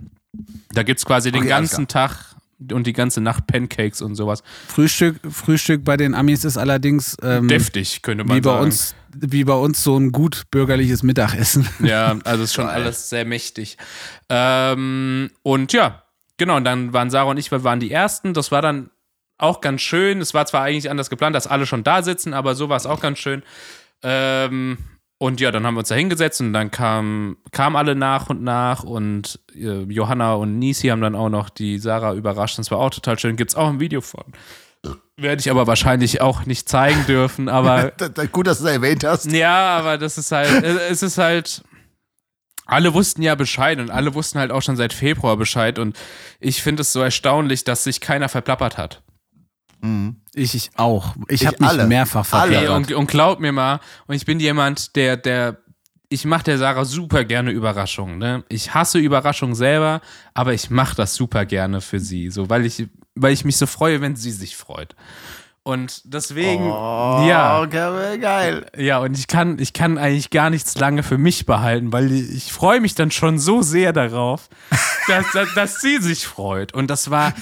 Da gibt's quasi den Okay, alles ganzen Tag und die ganze Nacht Pancakes und sowas. Frühstück, Frühstück bei den Amis ist allerdings ähm, Deftig, könnte man wie bei sagen. uns, wie bei uns so ein gut bürgerliches Mittagessen. Ja, also ist schon alles sehr mächtig. Ähm, und ja, genau, und dann waren Sarah und ich, wir waren die Ersten. Das war dann auch ganz schön. Es war zwar eigentlich anders geplant, dass alle schon da sitzen, aber so war es auch ganz schön. Ähm, und ja, dann haben wir uns da hingesetzt und dann kamen kam alle nach und nach und äh, Johanna und Nisi haben dann auch noch die Sarah überrascht. Das war auch total schön. Gibt es auch ein Video von. Werde ich aber wahrscheinlich auch nicht zeigen dürfen, aber Gut, dass du es erwähnt hast. ja, aber das ist halt, äh, es ist halt, alle wussten ja Bescheid und alle wussten halt auch schon seit Februar Bescheid und ich finde es so erstaunlich, dass sich keiner verplappert hat. Ich, ich auch. Ich, Ich habe mich alle. mehrfach verplappert. und, und glaub mir mal, und ich bin jemand, der, der, ich mache der Sarah super gerne Überraschungen. Ne? Ich hasse Überraschungen selber, aber ich mache das super gerne für sie, so weil ich, weil ich mich so freue, wenn sie sich freut. Und deswegen, ja. Oh, geil, geil. Ja, und ich kann, ich kann eigentlich gar nichts lange für mich behalten, weil ich freue mich dann schon so sehr darauf, dass, dass, dass sie sich freut. Und das war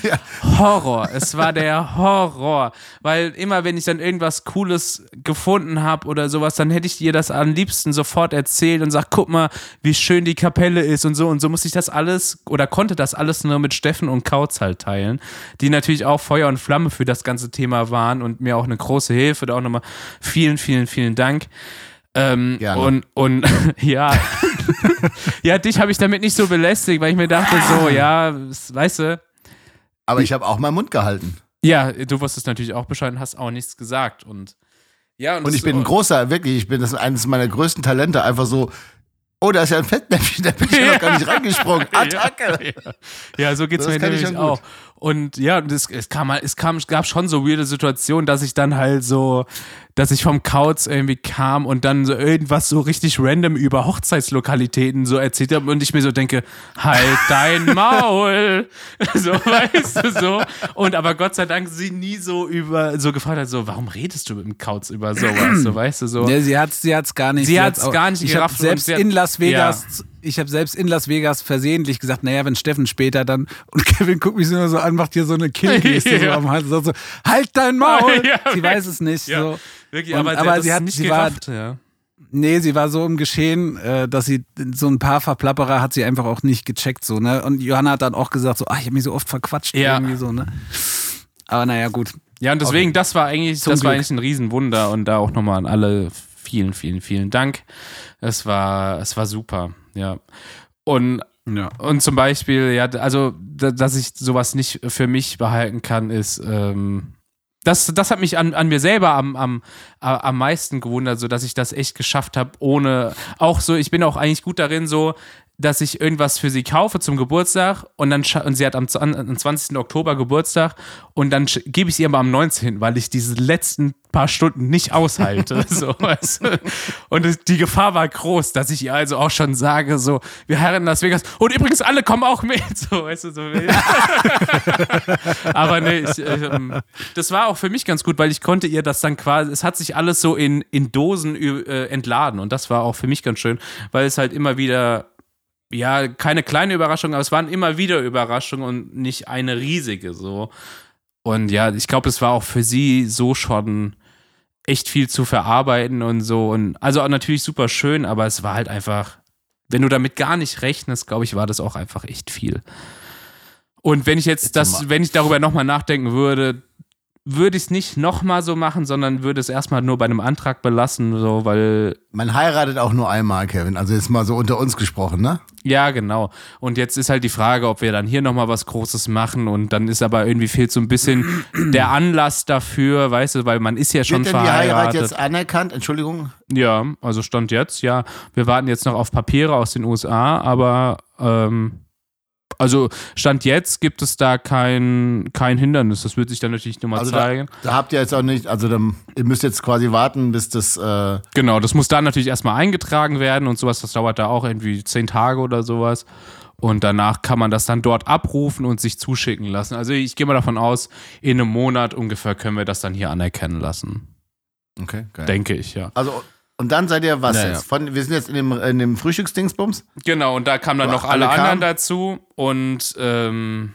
Horror. Es war der Horror. Weil immer, wenn ich dann irgendwas Cooles gefunden habe oder sowas, dann hätte ich ihr das am liebsten sofort erzählt und sagt, guck mal, wie schön die Kapelle ist und so. Und so musste ich das alles oder konnte das alles nur mit Steffen und Kautz halt teilen, die natürlich auch Feuer und Flamme für das ganze Thema waren und mir auch eine große Hilfe. Da auch nochmal vielen, vielen, vielen Dank. Ähm, Gerne. und, und ja, ja, dich habe ich damit nicht so belästigt, weil ich mir dachte, so, ja, weißt du, Aber ich habe auch meinen Mund gehalten. ja, du wusstest natürlich auch Bescheid und hast auch nichts gesagt. Und ja, Und ich bin ein großer, wirklich, ich bin das ist eines meiner größten Talente, einfach so, oh, da ist ja ein Fettnäpfchen, da bin ich ja noch gar nicht reingesprungen. Attacke! Ja, ja so geht's Das mir nämlich auch. Und ja, und es, kam mal, es kam, es gab schon so weirde Situationen, dass ich dann halt so, dass ich vom Kauz irgendwie kam und dann so irgendwas so richtig random über Hochzeitslokalitäten so erzählt habe und ich mir so denke, halt dein Maul. so, weißt du, so. Und aber Gott sei Dank sie nie so über, so gefragt hat, so, warum redest du mit dem Kauz über sowas, so, weißt du, so. Nee, sie hat sie hat's gar nicht. Sie hat's hat's auch- gar nicht Ich gerafft selbst sie in Las Vegas, ich habe selbst in Las Vegas versehentlich gesagt, naja, wenn Steffen später dann und Kevin guckt mich nur so an, macht hier so eine Killgeste so Ja. am Hals, so, so halt dein Maul. Ja, sie weiß es nicht. Ja, so. Wirklich, Und- aber, aber sie hat- nicht sie war- gerafft, ja. Nee, sie war so im Geschehen, äh, dass sie so ein paar Verplapperer hat sie einfach auch nicht gecheckt so, ne? Und Johanna hat dann auch gesagt so, ach, ich habe mich so oft verquatscht Ja. irgendwie so, ne? Aber naja, gut. Ja, und deswegen, das war eigentlich, Zum das war Glück. eigentlich ein Riesenwunder und da auch nochmal an alle vielen, vielen, vielen Dank. Es war, es war super, ja. Und, Ja. und zum Beispiel, ja, also, da- dass ich sowas nicht für mich behalten kann, ist, ähm, das, das hat mich an, an mir selber am, am, am meisten gewundert, so dass ich das echt geschafft habe, ohne auch so, ich bin auch eigentlich gut darin, so, dass ich irgendwas für sie kaufe zum Geburtstag und dann und sie hat am, am 20. Oktober Geburtstag und dann gebe ich sie aber am 19., weil ich diese letzten paar Stunden nicht aushalte. so, weißt du? Und es, die Gefahr war groß, dass ich ihr also auch schon sage, so, wir heiraten in Las Vegas und übrigens alle kommen auch mit. So, weißt du, so. aber nee, ich, ähm, das war auch für mich ganz gut, weil ich konnte ihr das dann quasi, es hat sich alles so in, in Dosen äh, entladen und das war auch für mich ganz schön, weil es halt immer wieder ja, keine kleine Überraschung, aber es waren immer wieder Überraschungen und nicht eine riesige so. Und ja, ich glaube, es war auch für sie so schon echt viel zu verarbeiten und so. Und also auch natürlich super schön, aber es war halt einfach, wenn du damit gar nicht rechnest, glaube ich, war das auch einfach echt viel. Und wenn ich jetzt das, wenn ich darüber nochmal nachdenken würde, würde ich es nicht nochmal so machen, sondern würde es erstmal nur bei einem Antrag belassen, so, weil Man heiratet auch nur einmal, Kevin. Also jetzt mal so unter uns gesprochen, ne? Ja, genau. Und jetzt ist halt die Frage, ob wir dann hier nochmal was Großes machen und dann ist aber irgendwie fehlt so ein bisschen der Anlass dafür, weißt du, weil man ist ja schon Wird denn die Heirat verheiratet. jetzt anerkannt? Entschuldigung. Ja, also Stand jetzt, ja. Wir warten jetzt noch auf Papiere aus den USA, aber ähm, also Stand jetzt gibt es da kein, kein Hindernis. Das wird sich dann natürlich nochmal Also da, zeigen. da habt ihr jetzt auch nicht, also dann, ihr müsst jetzt quasi warten, bis das, äh, Genau, das muss dann natürlich erstmal eingetragen werden und sowas. Das dauert da auch irgendwie zehn Tage oder sowas. Und danach kann man das dann dort abrufen und sich zuschicken lassen. Also ich gehe mal davon aus, in einem Monat ungefähr können wir das dann hier anerkennen lassen. okay, geil. Denke ich, ja. Also, und dann seid ihr was Ja, jetzt? Von, wir sind jetzt in dem, in dem Frühstücksdingsbums? Genau, und da kamen dann Ach, noch alle, alle anderen dazu. Und ähm,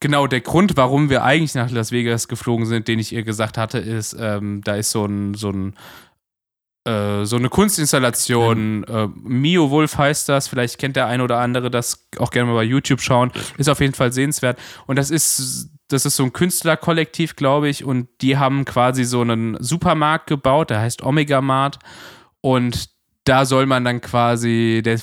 genau der Grund, warum wir eigentlich nach Las Vegas geflogen sind, den ich ihr gesagt hatte, ist, ähm, da ist so ein, so ein äh, so eine Kunstinstallation, äh, Mio Wolf heißt das, vielleicht kennt der eine oder andere das auch gerne mal bei YouTube schauen, ist auf jeden Fall sehenswert. Und das ist, das ist so ein Künstlerkollektiv, glaube ich, und die haben quasi so einen Supermarkt gebaut, der heißt Omega Mart. Und da soll man dann quasi, der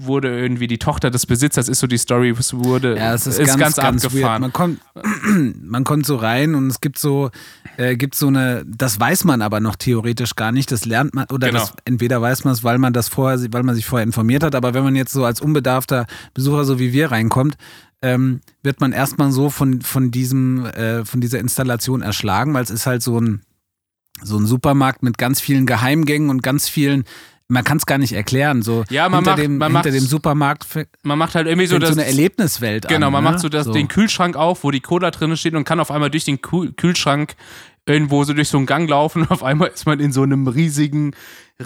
wurde irgendwie die Tochter des Besitzers, ist so die Story, es wurde, Ja, es ist, ganz, ganz, weird. abgefahren. Man kommt, man kommt so rein und es gibt so, äh, gibt so eine, das weiß man aber noch theoretisch gar nicht, das lernt man, oder Genau. das, entweder weiß man es, weil man das vorher, weil man sich vorher informiert hat, aber wenn man jetzt so als unbedarfter Besucher, so wie wir, reinkommt, ähm, wird man erstmal so von, von diesem, äh, von dieser Installation erschlagen, weil es ist halt so ein, so ein Supermarkt mit ganz vielen Geheimgängen und ganz vielen, man kann es gar nicht erklären, so Ja, man hinter, macht- dem, man hinter macht- dem Supermarkt Man macht halt irgendwie so das, so eine Erlebniswelt an. Genau, man ne? macht so, das, So. den Kühlschrank auf, wo die Cola drin steht und kann auf einmal durch den Kühl Kühlschrank irgendwo so durch so einen Gang laufen und auf einmal ist man in so einem riesigen,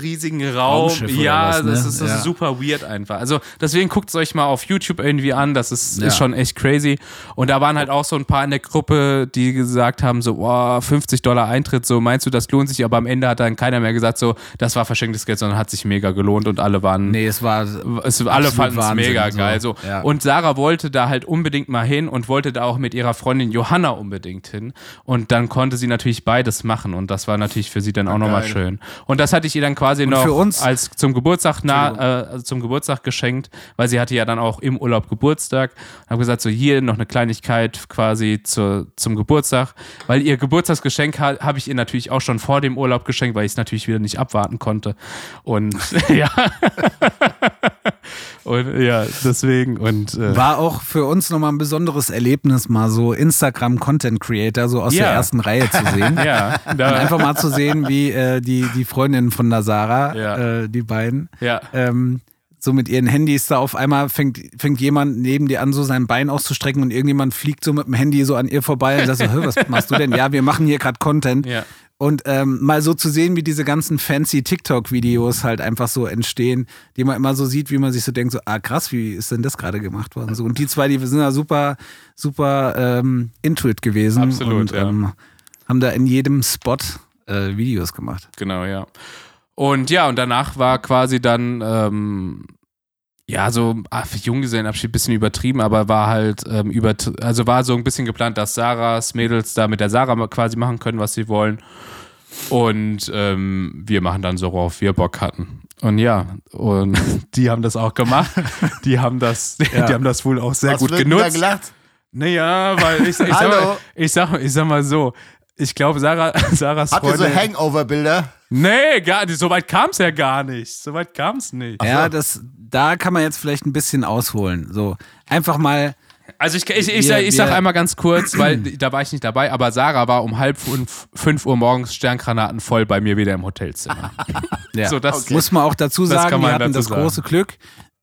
riesigen Raum. Raumschiff ja, was, ne? das ist, das Ja. ist super weird einfach. Also deswegen guckt es euch mal auf YouTube irgendwie an, das ist, Ja. ist schon echt crazy. Und da waren halt auch so ein paar in der Gruppe, die gesagt haben, so, boah, 50 Dollar Eintritt, so meinst du, das lohnt sich, aber am Ende hat dann keiner mehr gesagt, so, das war verschenktes Geld, sondern hat sich mega gelohnt und alle waren Nee, es war. es, alle fanden es mega so. geil. So. Ja. Und Sarah wollte da halt unbedingt mal hin und wollte da auch mit ihrer Freundin Johanna unbedingt hin. Und dann konnte sie natürlich beides machen. Und das war natürlich für sie dann auch nochmal schön. Und das hatte ich ihr dann quasi noch für uns- als zum Geburtstag na, äh, zum Geburtstag geschenkt, weil sie hatte ja dann auch im Urlaub Geburtstag. Habe gesagt, so hier noch eine Kleinigkeit quasi zur, zum Geburtstag. Weil ihr Geburtstagsgeschenk ha, habe ich ihr natürlich auch schon vor dem Urlaub geschenkt, weil ich es natürlich wieder nicht abwarten konnte. Und ja. Und ja, deswegen und äh, War auch für uns nochmal ein besonderes Erlebnis, mal so Instagram-Content-Creator so aus Ja. der ersten Reihe zu sehen. ja, Und einfach mal zu sehen, wie äh, die, die Freundinnen von der Sarah, Ja. äh, die beiden, ja, ähm, so mit ihren Handys da auf einmal fängt, fängt jemand neben dir an, so sein Bein auszustrecken und irgendjemand fliegt so mit dem Handy so an ihr vorbei und sagt so, "Hä, was machst du denn? Ja, wir machen hier gerade Content. ja, Und ähm, mal so zu sehen, wie diese ganzen fancy TikTok-Videos halt einfach so entstehen, die man immer so sieht, wie man sich so denkt, so, ah krass, wie ist denn das gerade gemacht worden? So, und die zwei, die sind da super, super ähm, intuit gewesen Absolut, und ja. ähm, haben da in jedem Spot äh, Videos gemacht. genau, ja. Und ja, und danach war quasi dann, ähm, ja, so ah, für Junggesellenabschied ein bisschen übertrieben, aber war halt ähm, über, also war so ein bisschen geplant, dass Sarahs Mädels da mit der Sarah quasi machen können, was sie wollen. Und ähm, wir machen dann so, worauf wir Bock hatten. Und ja, und die haben das auch gemacht. Die haben das, die haben das wohl auch sehr Was gut wird denn da genutzt. gelacht? Naja, weil ich, ich, sag, mal, ich, sag, ich sag mal so, ich glaube, Sarah, Sarahs Habt ihr so. Hangover-Bilder? Nee, gar nicht. So weit kam es ja gar nicht. So weit kam es nicht. Ja, das, da kann man jetzt vielleicht ein bisschen ausholen. So, einfach mal, Also ich, ich, ich, Wir- sag, ich sag wir- einmal ganz kurz, weil da war ich nicht dabei, aber Sarah war um halb fünf, fünf Uhr morgens Sterngranaten voll bei mir wieder im Hotelzimmer. ja. So, das, muss man auch dazu Das sagen, kann man wir hatten dazu das sagen. große Glück,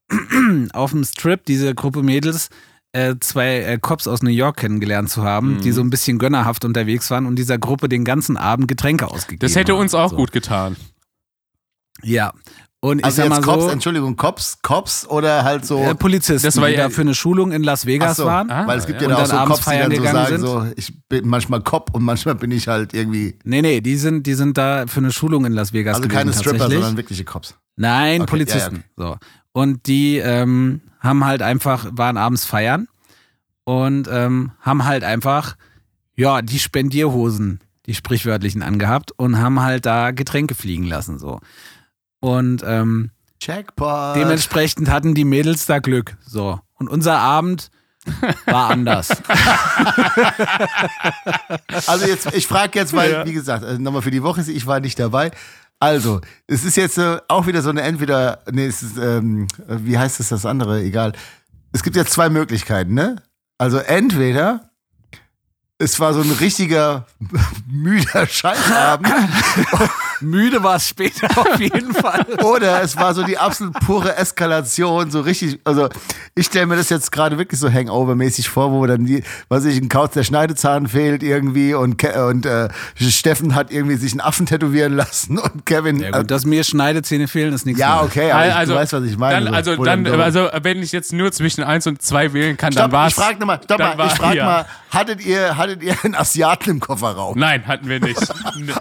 auf dem Strip, diese Gruppe Mädels, äh, zwei äh, Cops aus New York kennengelernt zu haben, Mhm. die so ein bisschen gönnerhaft unterwegs waren und dieser Gruppe den ganzen Abend Getränke ausgegeben das hätte haben. uns auch so. gut getan. Ja. Und ich Also sag jetzt mal Cops, so, Entschuldigung, Cops, Cops oder halt so. äh, Polizisten, Das war die ja- da für eine Schulung in Las Vegas so, waren. Ah, weil es gibt ja. ja, da auch so Cops, die dann so sagen, sind. so, ich bin manchmal Cop und manchmal bin ich halt irgendwie, Nee, nee, die sind, die sind da für eine Schulung in Las Vegas also gewesen, keine Stripper, sondern wirkliche Cops. Nein, Okay, Polizisten. So. Und die ähm, haben halt einfach, waren abends feiern und ähm, haben halt einfach, ja, die Spendierhosen, die sprichwörtlichen angehabt und haben halt da Getränke fliegen lassen. so. Und ähm, Jackpot. dementsprechend hatten die Mädels da Glück. So. Und unser Abend war anders. Also jetzt, ich frage jetzt, weil, Ja. wie gesagt, also nochmal für die Woche, ich war nicht dabei. Also, es ist jetzt äh, auch wieder so eine entweder, nee, es ist, ähm, wie heißt es das andere, egal. Es gibt jetzt zwei Möglichkeiten, ne? Also entweder es war so ein richtiger müder Scheißabend Müde war es später auf jeden Fall. oder es war so die absolut pure Eskalation, so richtig, also ich stelle mir das jetzt gerade wirklich so Hangover-mäßig vor, wo dann die, was ich, ein Kauz der Schneidezahn fehlt irgendwie und, Ke und äh, Steffen hat irgendwie sich einen Affen tätowieren lassen und Kevin. Ja gut, dass mir Schneidezähne fehlen, ist nichts ja, okay, aber ich, also, du weißt, was ich meine. Dann, also, dann, so- also, wenn ich jetzt nur zwischen 1 und 2 wählen kann, dann Stopp, war ich es. frage nochmal, stopp dann mal, ich frage ja. mal, hattet ihr, hattet ihr einen Asiaten im Kofferraum? Nein, hatten wir nicht.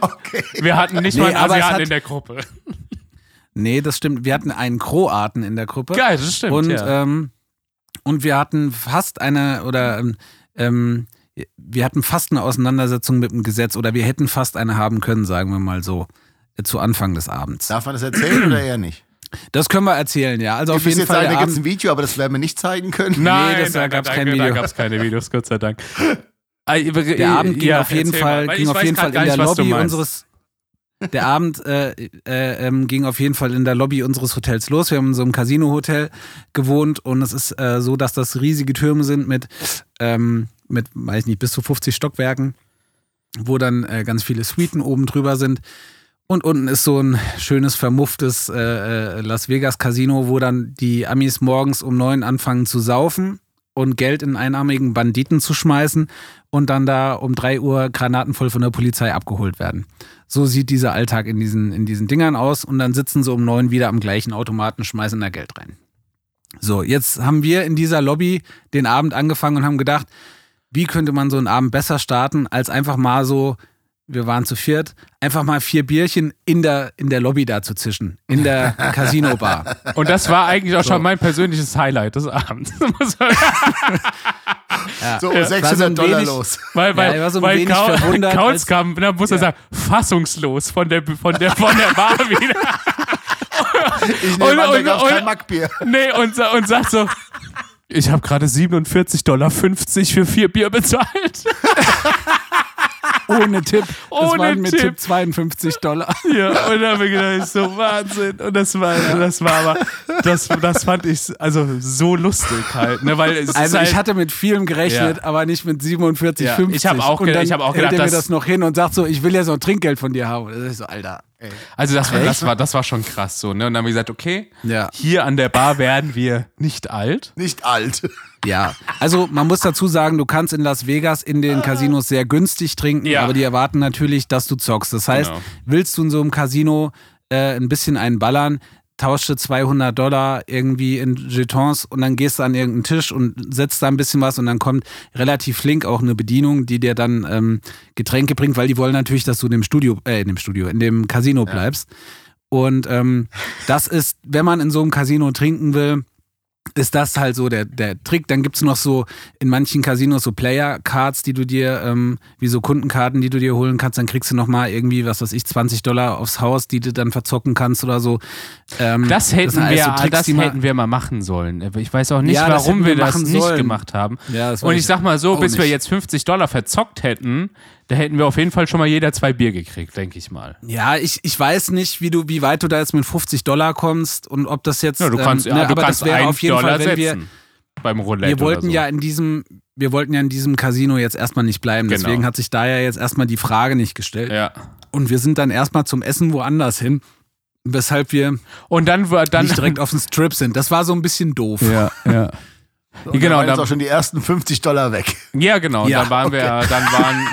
Okay. Wir hatten nicht Nee, mal einen aber es Asiaten hat- in der Gruppe. Nee, das stimmt. Wir hatten einen Kroaten in der Gruppe. Geil, das stimmt. Und, ja. ähm, und wir hatten fast eine, oder ähm, ähm, wir hatten fast eine Auseinandersetzung mit dem Gesetz oder wir hätten fast eine haben können, sagen wir mal so, äh, zu Anfang des Abends. Darf man das erzählen oder eher nicht? Das können wir erzählen, ja. Also Ihr auf jeden jetzt Fall. sagen, da gibt es ein Video, aber das werden wir nicht zeigen können. Nein, das- da gab's nein, kein Da Video. gab es keine Videos, Gott sei Dank. der Abend ging auf jeden Fall, ging auf jeden Fall in der Lobby unseres. Der Abend äh, äh, ähm, ging auf jeden Fall in der Lobby unseres Hotels los. Wir haben in so einem Casino-Hotel gewohnt und es ist äh, so, dass das riesige Türme sind mit, ähm, mit, weiß nicht, bis zu 50 Stockwerken, wo dann äh, ganz viele Suiten oben drüber sind. Und unten ist so ein schönes, vermufftes äh, äh, Las Vegas Casino, wo dann die Amis morgens um neun anfangen zu saufen und Geld in einarmigen Banditen zu schmeißen und dann da um drei Uhr granatenvoll von der Polizei abgeholt werden. So sieht dieser Alltag in diesen, in diesen Dingern aus und dann sitzen sie um neun wieder am gleichen Automaten, schmeißen da Geld rein. So, jetzt haben wir in dieser Lobby den Abend angefangen und haben gedacht, wie könnte man so einen Abend besser starten, als einfach mal so, wir waren zu viert, einfach mal vier Bierchen in der, in der Lobby da zu zischen, in der Casino-Bar. Und das war eigentlich auch schon mein persönliches Highlight des Abends. Man- So, War 600 so ein Dollar wenig- los. weil weil, war so weil wenig Kauz kam, da muss er sagen, fassungslos von der, von der, von der Bar wieder. Ich nehme Und- an, und- und- kein Mackbier. Nee, und, und sagt so, ich habe gerade 47,50 Dollar für vier Bier bezahlt. Ohne Tipp. Das Ohne waren mit Tipp. Tipp 52 Dollar. Ja, und da habe ich gedacht, so Wahnsinn. Und das war, das war aber, das, das fand ich also so lustig halt. Ne? Weil es Also halt, ich hatte mit vielem gerechnet, Ja. aber nicht mit 47, Ja, 50. ich hab auch und ge- hab auch gedacht, er mir dass- das noch hin und sagt so, ich will jetzt noch Trinkgeld von dir haben. Und das ist so, Alter. Ey. also das, war, das, war, das war schon krass so. Ne? Und dann haben wir gesagt, okay, Ja. hier an der Bar werden wir nicht alt. Nicht alt. Ja, also man muss dazu sagen, du kannst in Las Vegas in den Casinos sehr günstig trinken, Ja. aber die erwarten natürlich, dass du zockst. Das heißt, Genau. willst du in so einem Casino äh, ein bisschen einen ballern, tausche 200 Dollar irgendwie in Jetons und dann gehst du an irgendeinen Tisch und setzt da ein bisschen was und dann kommt relativ flink auch eine Bedienung, die dir dann ähm, Getränke bringt, weil die wollen natürlich, dass du in dem Studio, äh, in dem Studio, in dem Casino bleibst. Und ähm, das ist, wenn man in so einem Casino trinken will, ist das halt so der, der Trick. Dann gibt's noch so in manchen Casinos so Player-Cards, die du dir, ähm, wie so Kundenkarten, die du dir holen kannst. Dann kriegst du nochmal irgendwie, was weiß ich, 20 Dollar aufs Haus, die du dann verzocken kannst oder so. Ähm, Das hätten, alles wir, so Tricks, das hätten wir mal machen sollen. Ich weiß auch nicht, Ja, das warum hätten wir wir das nicht sollen. gemacht haben. Ja, das Und weiß ich sag mal so, bis wir nicht. jetzt 50 Dollar verzockt hätten, Da hätten wir auf jeden Fall schon mal jeder zwei Bier gekriegt, denke ich mal. Ja, ich, ich weiß nicht, wie du, wie weit du da jetzt mit 50 Dollar kommst und ob das jetzt. Ja, du kannst, ähm, ja, ne, du aber kannst das wäre auf jeden Dollar Fall, wenn wir. beim Roulette Wir wollten so. ja in diesem, wir wollten ja in diesem Casino jetzt erstmal nicht bleiben. Genau. Deswegen hat sich da ja jetzt erstmal die Frage nicht gestellt. Ja. Und wir sind dann erstmal zum Essen woanders hin, weshalb wir Und dann dann nicht direkt auf den Strip sind. Das war so ein bisschen doof. Ja, ja. Und genau, da waren jetzt dann- auch schon die ersten 50 Dollar weg. Ja, genau. Und Ja, dann waren wir, dann waren.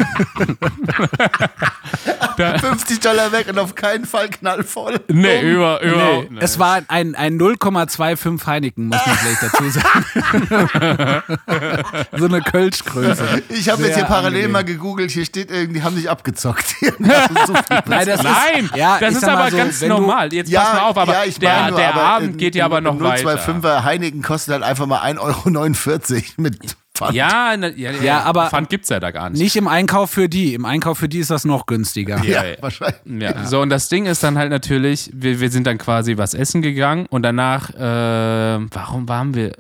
da, 50 Dollar weg und auf keinen Fall knallvoll. nee, über, überhaupt Nee, nicht. es war ein, ein 0,25 Heineken, muss man vielleicht dazu sagen. so eine Kölschgröße. Ich habe jetzt hier parallel angenehm. mal gegoogelt, hier steht irgendwie, die haben sich abgezockt. So. Nein, das Nein, ist, ja, das ist aber so, ganz normal. Jetzt pass mal auf, aber ja, ich der, nur, der aber Abend ein- geht ja aber noch ein weiter. 025er Heineken kostet halt einfach mal 1,49 Euro mit Pfand. Ja, na, ja, ja, Ja, aber- Pfand gibt's ja da gar nicht. Nicht im Einkauf für die. Im Einkauf für die ist das noch günstiger. Ja, Ja, ja. wahrscheinlich. Ja, so und das Ding ist dann halt natürlich, wir, wir sind dann quasi was essen gegangen und danach, äh, warum waren wir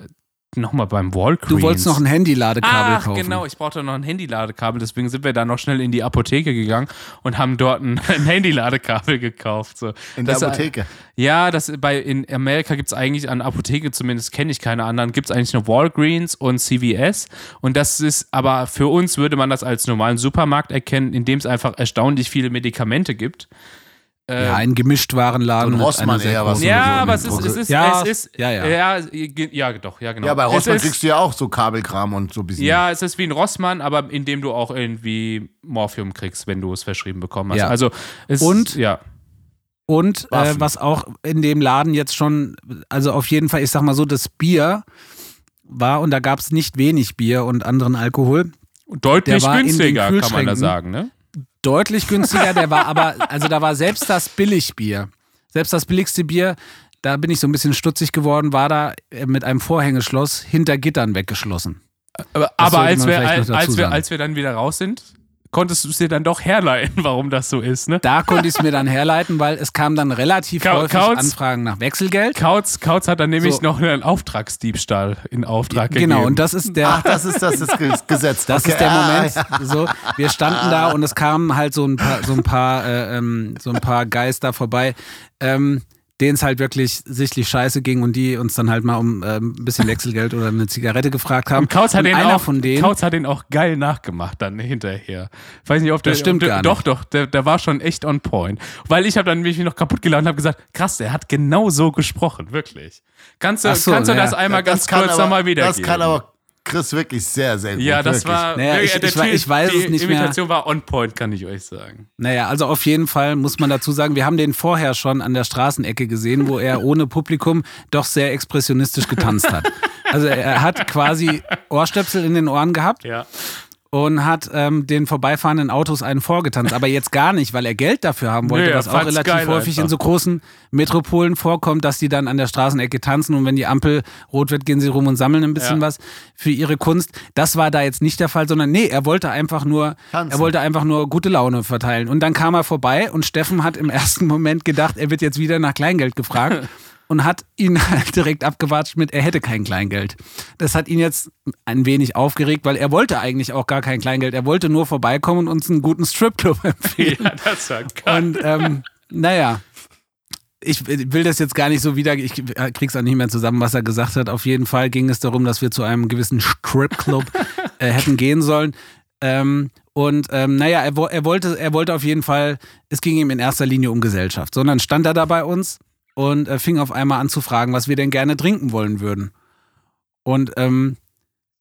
nochmal beim Walgreens? Du wolltest noch ein Handy-Ladekabel Ach, kaufen. genau, ich brauchte noch ein Handyladekabel, deswegen sind wir da noch schnell in die Apotheke gegangen und haben dort ein, ein Handyladekabel gekauft. So. In der Das- Apotheke. Ja, das bei in Amerika gibt es eigentlich an Apotheke, zumindest kenne ich keine anderen, gibt es eigentlich nur Walgreens und CVS. Und das ist, aber für uns würde man das als normalen Supermarkt erkennen, in dem es einfach erstaunlich viele Medikamente gibt. Ja, ein Gemischtwarenladen. So ein Rossmann eher, was Ja, aber es ist, es ist, Ja, es ist, ja, ja. ja, ja, doch, ja, genau. Ja, bei Rossmann ist- kriegst du ja auch so Kabelkram und so ein bisschen. Ja, es ist wie ein Rossmann, aber in dem du auch irgendwie Morphium kriegst, wenn du es verschrieben bekommen hast. Ja. Also es, Und- ja, Und äh, was auch in dem Laden jetzt schon, also auf jeden Fall, ich sag mal so, das Bier war und da gab es nicht wenig Bier und anderen Alkohol. deutlich günstiger, kann man da sagen, ne? Deutlich günstiger, der war aber, also da war selbst das Billigbier, selbst das billigste Bier, da bin ich so ein bisschen stutzig geworden, war da äh, mit einem Vorhängeschloss hinter Gittern weggeschlossen. Aber, aber als, wir, als, wir, als wir dann wieder raus sind, konntest du es dir dann doch herleiten, warum das so ist, ne? Da konnte ich es mir dann herleiten, weil es kam dann relativ Kau- häufig Kauz- Anfragen nach Wechselgeld. Kautz, Kautz hat dann nämlich So. noch einen Auftragsdiebstahl in Auftrag gegeben. Genau, und das ist der, Ach, das ist das, ist Ge- Gesetz. Das Okay, ist der ah, Moment. ja. So, wir standen da und es kamen halt so ein paar, so ein paar, äh, ähm, so ein paar Geister vorbei, ähm, denen es halt wirklich sichtlich scheiße ging und die uns dann halt mal um ähm, ein bisschen Wechselgeld oder eine Zigarette gefragt haben. Und Kautz hat, und den einer auch, von denen, Kautz hat den auch geil nachgemacht dann hinterher. Ich weiß nicht, ob der, Das stimmt ob der, gar Doch, nicht. doch, der, der war schon echt on point. Weil ich habe dann mich noch kaputt geladen und habe gesagt, krass, der hat genau so gesprochen, wirklich. Kannst du, so, kannst du ja. das einmal Das ganz kurz nochmal wiedergeben? Das kann aber Chris wirklich sehr, sehr gut. ja, das wirklich. war. Naja, ich- ich Typ- ich weiß die es nicht mehr. Imitation war on point, kann ich euch sagen. naja, also auf jeden Fall muss man dazu sagen, wir haben den vorher schon an der Straßenecke gesehen, wo er ohne Publikum doch sehr expressionistisch getanzt hat. Also er hat quasi Ohrstöpsel in den Ohren gehabt Ja. Und hat ähm, den vorbeifahrenden Autos einen vorgetanzt. Aber jetzt gar nicht, weil er Geld dafür haben wollte, Nee, was auch relativ häufig einfach. in so großen Metropolen vorkommt, dass die dann an der Straßenecke tanzen und wenn die Ampel rot wird, gehen sie rum und sammeln ein bisschen Ja. was für ihre Kunst. Das war da jetzt nicht der Fall, sondern nee, er wollte einfach nur, Tanzen. er wollte einfach nur gute Laune verteilen. Und dann kam er vorbei und Steffen hat im ersten Moment gedacht, er wird jetzt wieder nach Kleingeld gefragt. Und hat ihn halt direkt abgewatscht mit, er hätte kein Kleingeld. Das hat ihn jetzt ein wenig aufgeregt, weil er wollte eigentlich auch gar kein Kleingeld. Er wollte nur vorbeikommen und uns einen guten Stripclub empfehlen. ja, das war geil. Und ähm, naja, ich will das jetzt gar nicht so wieder, ich krieg's auch nicht mehr zusammen, was er gesagt hat. Auf jeden Fall ging es darum, dass wir zu einem gewissen Stripclub äh, hätten gehen sollen. Ähm, und ähm, naja, er, er, wollte, er wollte auf jeden Fall, es ging ihm in erster Linie um Gesellschaft. Sondern stand er da bei uns und äh, fing auf einmal an zu fragen, was wir denn gerne trinken wollen würden. Und ähm,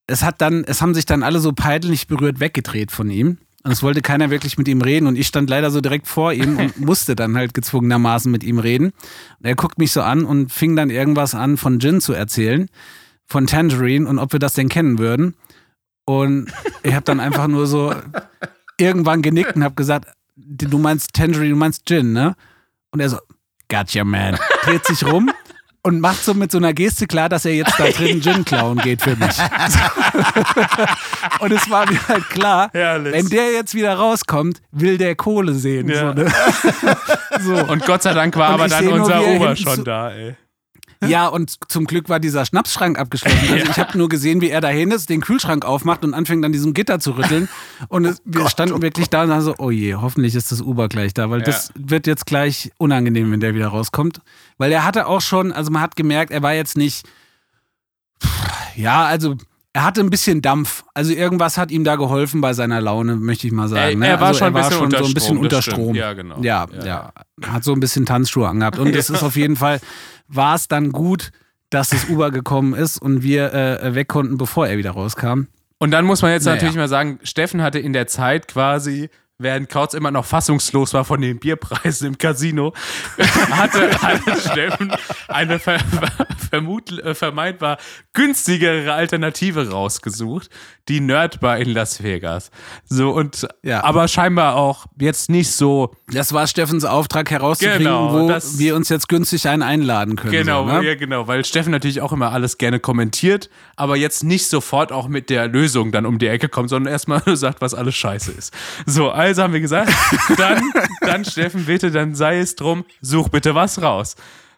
es hat dann, es haben sich dann alle so peinlich berührt weggedreht von ihm. Und es wollte keiner wirklich mit ihm reden. Und ich stand leider so direkt vor ihm und musste dann halt gezwungenermaßen mit ihm reden. Und er guckt mich so an und fing dann irgendwas an von Gin zu erzählen, von Tangerine und ob wir das denn kennen würden. Und ich habe dann einfach nur so irgendwann genickt und habe gesagt, du meinst Tangerine, du meinst Gin, ne? Und er so, gotcha, man. Dreht sich rum und macht so mit so einer Geste klar, dass er jetzt da drin Gin klauen geht für mich. und es war mir halt klar, Herrlich. wenn der jetzt wieder rauskommt, will der Kohle sehen. Ja. So, ne? so. Und Gott sei Dank war Und aber dann unser er Ober schon zu- da, ey. Ja, und zum Glück war dieser Schnapsschrank abgeschlossen. Also ich habe nur gesehen, wie er dahin ist, den Kühlschrank aufmacht und anfängt an diesem Gitter zu rütteln. Und es, wir standen wirklich da und dann so, oh je, hoffentlich ist das Uber gleich da, weil das wird jetzt gleich unangenehm, wenn der wieder rauskommt. Weil er hatte auch schon, also man hat gemerkt, er war jetzt nicht, ja, also er hatte ein bisschen Dampf. Also irgendwas hat ihm da geholfen bei seiner Laune, möchte ich mal sagen. Er- er ne? war also schon ein bisschen so unter ein bisschen Strom, unter. Strom. Ja, genau. Ja, Ja, ja, Hat so ein bisschen Tanzschuhe angehabt. Und es ist auf jeden Fall, war es dann gut, dass das Uber gekommen ist und wir äh, weg konnten, bevor er wieder rauskam. Und dann muss man jetzt Naja. natürlich mal sagen, Steffen hatte in der Zeit quasi, während Kautz immer noch fassungslos war von den Bierpreisen im Casino, hatte, Steffen eine ver, vermut, äh, vermeintbar günstigere Alternative rausgesucht, die Nerdbar in Las Vegas. So und Ja. aber scheinbar auch jetzt nicht so Das war Steffens Auftrag herauszukriegen, Genau, wo das- wir uns jetzt günstig einen einladen können. Genau, so, ne? ja, genau, weil Steffen natürlich auch immer alles gerne kommentiert, aber jetzt nicht sofort auch mit der Lösung dann um die Ecke kommt, sondern erstmal sagt, was alles scheiße ist. So, also haben wir gesagt, dann, dann Steffen, bitte, dann sei es drum, such bitte was raus.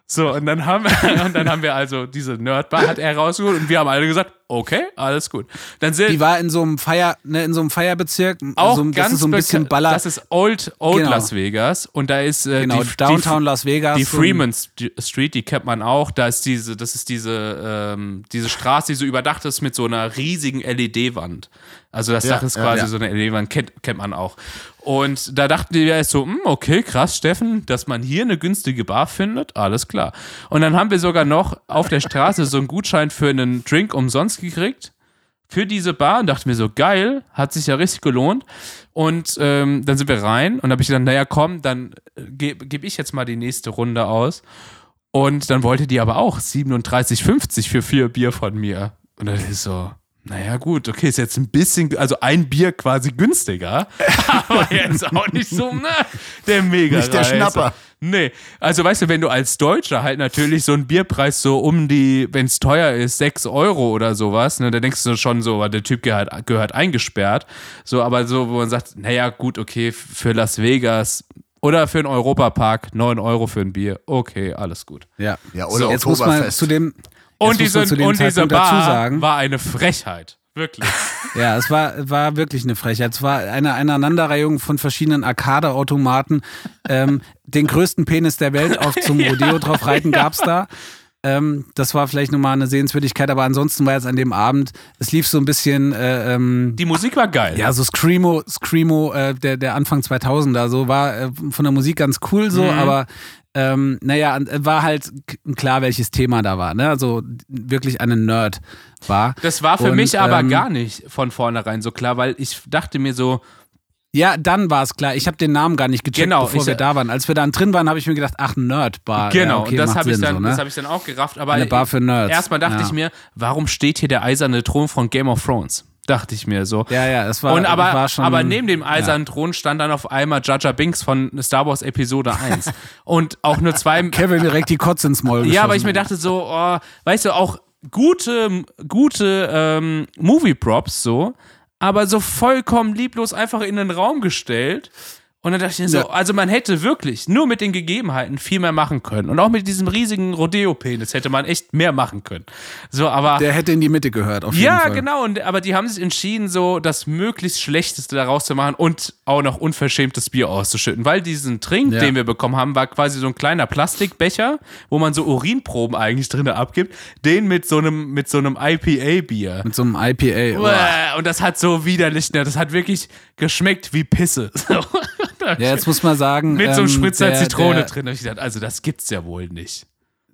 So, und dann haben wir, und dann haben wir also diese Nerdbar hat er rausgeholt und wir haben alle gesagt, okay, alles gut. Dann sind Die war in so einem Feier, ne, in so einem Feierbezirk, auch so, ganz das ist so ein bisschen Baller. Das ist Old, Old Genau. Las Vegas und da ist äh, genau, die, Downtown die, Las Vegas. die Freeman St- Street, die kennt man auch. Da ist diese, das ist diese, ähm, diese Straße, die so überdacht ist mit so einer riesigen LED-Wand. Also das Dach ist ja, quasi ja. so eine LED-Wand, kennt, kennt man auch. Und da dachten wir erst so, hm, okay, krass, Steffen, dass man hier eine günstige Bar findet, alles klar. Und dann haben wir sogar noch auf der Straße so einen Gutschein für einen Drink umsonst gekriegt für diese Bar und dachte mir so, geil, hat sich ja richtig gelohnt. Und ähm, dann sind wir rein und habe ich gedacht, naja, komm, dann gebe geb ich jetzt mal die nächste Runde aus. Und dann wollte die aber auch 37,50 für vier Bier von mir. Und dann ist so, naja, gut, okay, ist jetzt ein bisschen, also ein Bier quasi günstiger, aber jetzt auch nicht so, ne, der mega Nicht der Schnapper. Nee, also weißt du, wenn du als Deutscher halt natürlich so einen Bierpreis so um die, wenn es teuer ist, 6 Euro oder sowas, ne, da denkst du schon so, der Typ gehört, gehört eingesperrt. So, aber so, wo man sagt, naja, gut, okay, für Las Vegas oder für einen Europapark 9 Euro für ein Bier, okay, alles gut. Ja, Ja, oder so, jetzt muss man zu dem. Und diese, und diese Bar sagen, war eine Frechheit. Wirklich. Ja, es war, war wirklich eine Frechheit. Es war eine Aneinanderreihung von verschiedenen Arcade-Automaten. Ähm, den größten Penis der Welt auf zum Rodeo drauf reiten gab's da. Ähm, das war vielleicht nochmal eine Sehenswürdigkeit, aber ansonsten war jetzt an dem Abend, es lief so ein bisschen, äh, ähm, Die Musik war geil. ja, so Screamo, Screamo, äh, der, der Anfang 2000er, so war äh, von der Musik ganz cool so, Mhm. aber ähm, naja, äh, war halt klar, welches Thema da war, ne? Also wirklich eine Nerd war. Das war für Und, mich aber ähm, gar nicht von vornherein so klar, weil ich dachte mir so, Ja, dann war es klar. Ich habe den Namen gar nicht gecheckt, Genau, bevor ich- wir da waren. Als wir dann drin waren, habe ich mir gedacht, ach, Nerdbar. Genau, ja, okay, das habe ich, dann- so, ne? das hab ich dann auch gerafft. Aber Eine Bar für Nerds. erstmal dachte Ja. ich mir, warum steht hier der eiserne Thron von Game of Thrones? Dachte ich mir so. Ja, ja, das war, und aber, war schon. aber neben dem eisernen Thron stand dann auf einmal Jaja Binks von Star Wars Episode 1. und auch nur zwei. Kevin direkt die Kotze ins Maul ja, aber ich mir dachte so, oh, weißt du, auch gute, gute ähm, Movie-Props so, aber so vollkommen lieblos einfach in den Raum gestellt. Und dann dachte ich mir so, Ja. also man hätte wirklich nur mit den Gegebenheiten viel mehr machen können. Und auch mit diesem riesigen Rodeo-Penis hätte man echt mehr machen können. So, aber. Der hätte in die Mitte gehört, auf jeden Ja, Fall. genau. Und, aber die haben sich entschieden, so das möglichst Schlechteste daraus zu machen und auch noch unverschämtes Bier auszuschütten. Weil diesen Trink, Ja. den wir bekommen haben, war quasi so ein kleiner Plastikbecher, wo man so Urinproben eigentlich drin abgibt. Den mit so einem, mit so einem IPA-Bier. Mit so einem IPA. Uah, Und das hat so widerlich, ne, das hat wirklich geschmeckt wie Pisse. So. Ja, jetzt muss man sagen. mit so einem ähm, Spritzer der, Zitrone der, drin. Da ich gedacht, also das gibt's ja wohl nicht.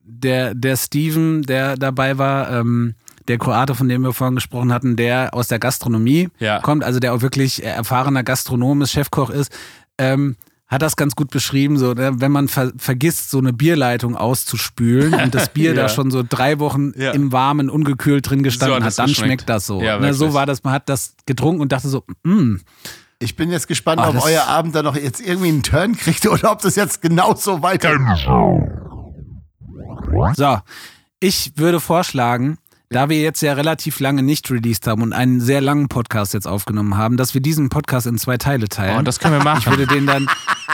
Der, der Steven, der dabei war, ähm, der Kroate, von dem wir vorhin gesprochen hatten, der aus der Gastronomie Ja. kommt, also der auch wirklich erfahrener Gastronom ist, Chefkoch ist, ähm, hat das ganz gut beschrieben, so, ne, wenn man ver vergisst, so eine Bierleitung auszuspülen und das Bier Ja. da schon so drei Wochen Ja. im Warmen, ungekühlt drin So gestanden hat hat, es dann geschmeckt. schmeckt das so. Ne, so war das, man hat das getrunken und dachte so, mm, Ich bin jetzt gespannt, Ah, ob euer Abend dann noch jetzt irgendwie einen Turn kriegt oder ob das jetzt genauso weiter. So, ich würde vorschlagen, da wir jetzt ja relativ lange nicht released haben und einen sehr langen Podcast jetzt aufgenommen haben, dass wir diesen Podcast in zwei Teile teilen. Oh, das können wir machen. ich würde den dann,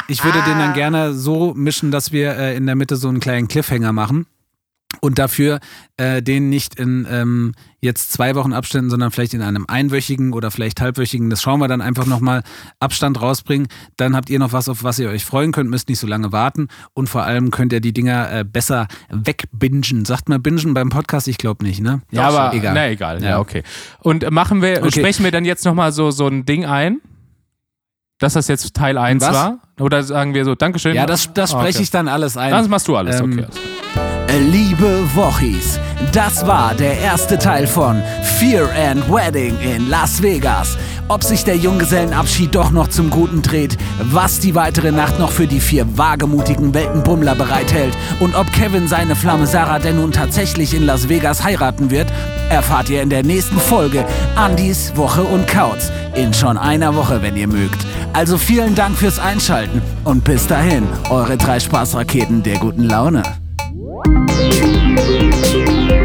ich würde den dann gerne so mischen, dass wir äh, in der Mitte so einen kleinen Cliffhanger machen. Und dafür äh, den nicht in ähm, jetzt zwei Wochen Abständen, sondern vielleicht in einem einwöchigen oder vielleicht halbwöchigen, das schauen wir dann einfach nochmal, Abstand rausbringen. Dann habt ihr noch was, auf was ihr euch freuen könnt, müsst nicht so lange warten und vor allem könnt ihr die Dinger äh, besser wegbingen. Sagt man bingen beim Podcast? Ich glaube nicht, ne? Ja, aber egal. Na, egal. Ja, Ja. okay. Und machen wir, Okay. sprechen wir dann jetzt nochmal so, so ein Ding ein? Dass das jetzt Teil 1 Was? war? Oder sagen wir so, Dankeschön? Ja, das, das Ah, spreche okay. ich dann alles ein. Das machst du alles, Ähm, okay. Liebe Wochis, das war der erste Teil von Fear and Wedding in Las Vegas. Ob sich der Junggesellenabschied doch noch zum Guten dreht, was die weitere Nacht noch für die vier wagemutigen Weltenbummler bereithält und ob Kevin seine Flamme Sarah denn nun tatsächlich in Las Vegas heiraten wird, erfahrt ihr in der nächsten Folge Andys Woche und Kauz. In schon einer Woche, wenn ihr mögt. Also vielen Dank fürs Einschalten und bis dahin, eure drei Spaßraketen der guten Laune. Thank you.